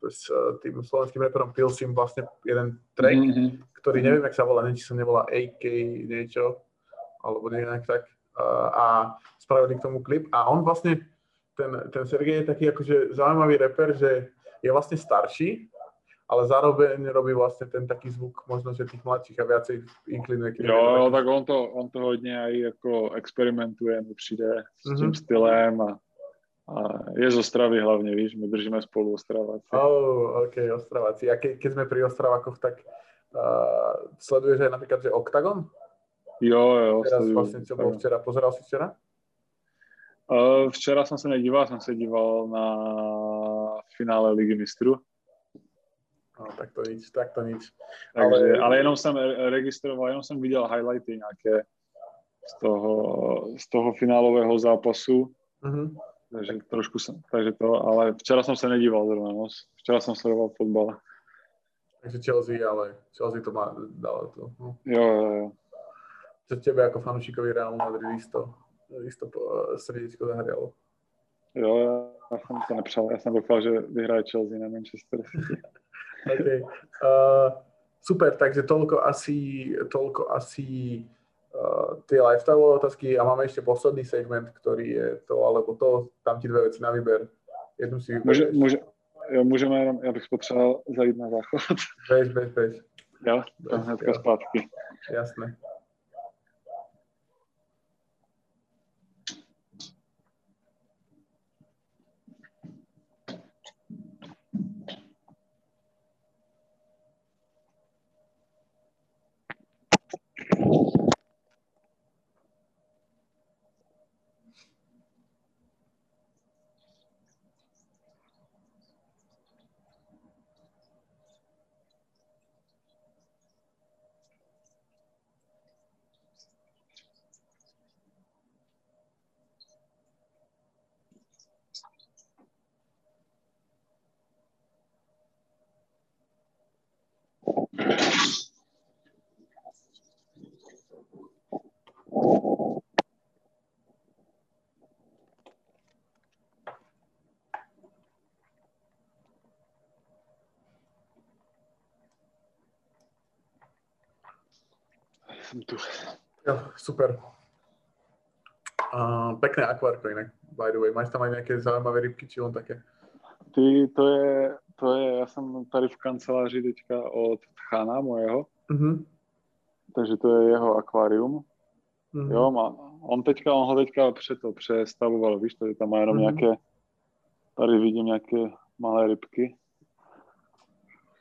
s tým slovenským reperom Pilsim vlastne jeden track, mm-hmm. ktorý neviem, jak sa volá, či sa nevolá AK niečo, alebo nejak tak. A spravili k tomu klip. A on vlastne ten, ten Sergej je taký akože zaujímavý reper, že je vlastne starší, ale zároveň robí vlastne ten taký zvuk možno, že tých mladších a viacej inklinuje. Jo, jo, tak on to, on to hodně aj jako experimentuje, mi přijde s mm-hmm. tím stylem a, a je z Ostravy hlavně, víš, my držíme spolu Ostraváci. Oh, ok, Ostraváci. A ke, keď sme pri Ostravákoch, tak uh, sleduješ aj napríklad, že Octagon? Jo, jo. Teraz vlastne, čo bolo včera, pozeral si včera? Uh, včera jsem se nedíval, jsem se díval na finále Ligy mistrů. No, tak to nič, tak to nič. Takže, ale... ale jenom jsem registroval, jenom jsem viděl highlighty nějaké z toho, z toho finálového zápasu. Uh-huh. Takže trošku jsem, takže to, ale včera jsem se nedíval zrovna moc. Včera jsem sledoval fotbal. Takže Chelsea, ale Chelsea to má, dalo to. No. Jo, jo, jo. Čo tebe jako fanúšikovi Real Madrid isto, isto srdíčko zahrialo. Jo, já jsem to nepřál. Já jsem doufal, že vyhraje Chelsea na Manchester City. okay. uh, super, takže toľko asi, toľko asi uh, tie lifestyle otázky a máme ešte posledný segment, ktorý je to, alebo to, tam ti dve veci na výber. Jednu si Může, může, jo, můžeme jenom, já bych potřeboval zajít na záchod. Bež, bež, bež. Jo, hnedka zpátky. Jasné. Som tu. Jo, super. Uh, pekné akvárko inak, by the way. Máš tam aj nejaké zaujímavé rybky, či len také? Ty, to je, to je, já jsem tady v kanceláři teďka od Chana mojeho, uh-huh. takže to je jeho akvárium. Uh-huh. Jo, má, on teďka, on ho teďka to přestavoval, víš, tady tam má jenom uh-huh. nějaké, tady vidím nějaké malé rybky.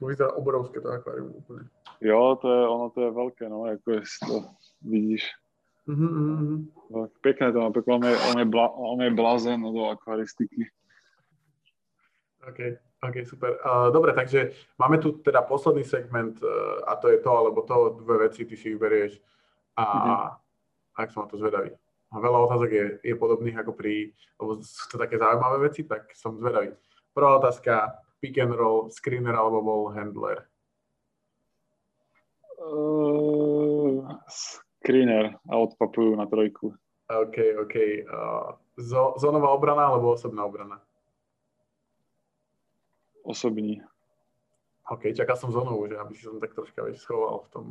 Vyzerá obrovské to akvárium úplně. Jo, to je, ono to je velké, no, jako jestli to vidíš. Mm-hmm. Pěkné to má, pěkné, on je, on je, bla, on je blazen do akvaristiky. OK, OK, super. Uh, dobre, takže máme tu teda posledný segment uh, a to je to, alebo to dve veci ty si vyberieš A, mm-hmm. ak som na to zvedavý. A veľa otázok je, je podobných ako pri, lebo sú to také zaujímavé veci, tak som zvedavý. Prvá otázka, pick and roll, screener alebo ball handler? Uh, screener a odpapujú na trojku. OK, OK. Uh, zónová obrana alebo osobná obrana? Osobní. OK, čakal som zónovú, že aby si som tak troška vieš, schoval v tom.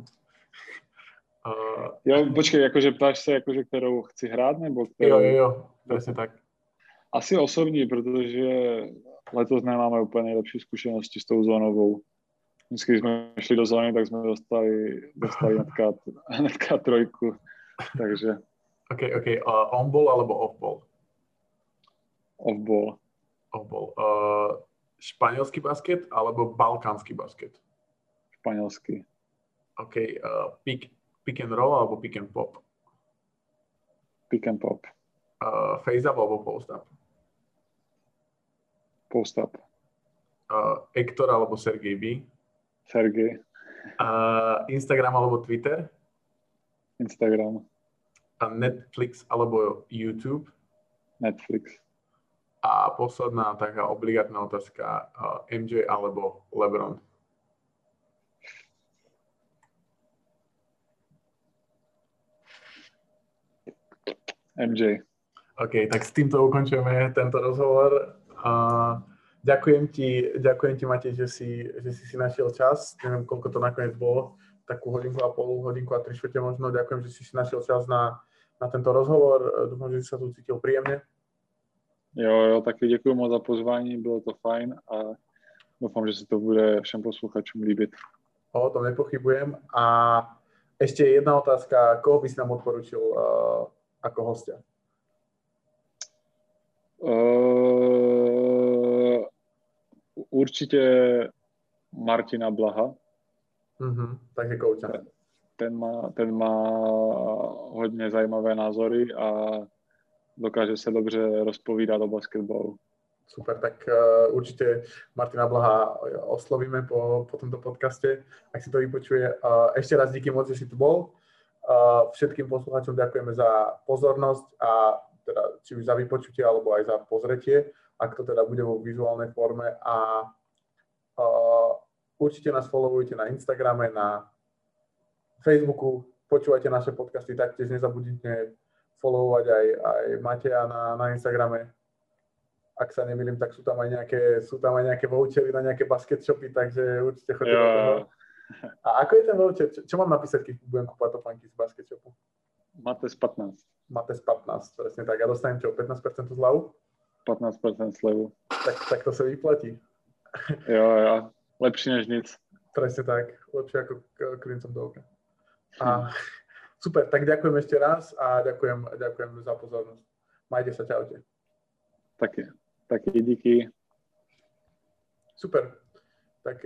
Uh, jo, počkej, jakože ptáš se, jakože kterou chci hrát, nebo kterou... Jo, jo, jo, přesně tak. Asi osobní, protože letos nemáme úplně nejlepší zkušenosti s tou zónovou. Vždycky, když jsme šli do zóny, tak jsme dostali, dostali netka, netka trojku, takže... OK, OK. Uh, on-ball alebo off-ball? Off-ball. Off-ball. Uh, španělský basket alebo balkánský basket? Španělský. OK. Uh, pick, pick and roll alebo pick and pop? Pick and pop. Uh, face up alebo post up? Post up. Uh, Hector alebo Sergej B? Sergej. Uh, Instagram alebo Twitter? Instagram. A Netflix alebo YouTube? Netflix. A posledná taká obligátna otázka, uh, MJ alebo LeBron? MJ. OK, tak s týmto ukončujeme tento rozhovor. Uh, ďakujem ti, ďakujem ti, Matej, že si, že si si našiel čas. Neviem, koľko to nakoniec bolo, takú hodinku a pol, hodinku a tri štvrte možno. Ďakujem, že si si našiel čas na, na tento rozhovor. Dúfam, že si sa tu cítil príjemne. Jo, jo, taky děkuji moc za pozvání, bylo to fajn a doufám, že se to bude všem posluchačům líbit. O tom nepochybujem. A ešte jedna otázka, koho by si nám odporučil uh, ako hostia? Uh, určitě Martina Blaha. Mm-hmm, takže kouča. Ten má, ten má hodně zajímavé názory a dokáže se dobře rozpovídat o basketbalu. Super, tak uh, určite Martina Blaha oslovíme po, po tomto podcaste, ak si to vypočuje. Uh, ešte raz díky moc, že si tu bol. Uh, všetkým poslucháčom ďakujeme za pozornosť a teda, či už za vypočutie alebo aj za pozretie, ak to teda bude vo vizuálnej forme a uh, určite nás followujte na Instagrame, na Facebooku, počúvajte naše podcasty, taktiež nezabudnite followovať aj, aj Mateja na, na Instagrame. Ak sa nemýlim, tak sú tam aj nejaké, sú tam aj nejaké vouchery na nejaké basket shopy, takže určite chodite ja. do toho. A ako je ten voucher? Čo, čo mám napísať, keď budem kúpať topánky z basket shopu? Máte z 15. Máte z 15, presne tak. A dostanem čo, 15% zľavu? 15% slevu. Tak, tak to sa vyplatí. Jo, jo. Lepší než nic. Presne tak. Lepšie ako klincom do oka. A, super, tak ďakujem ešte raz a ďakujem, ďakujem za pozornosť. Majte sa, čaute. Taky, taky díky. Super. Tak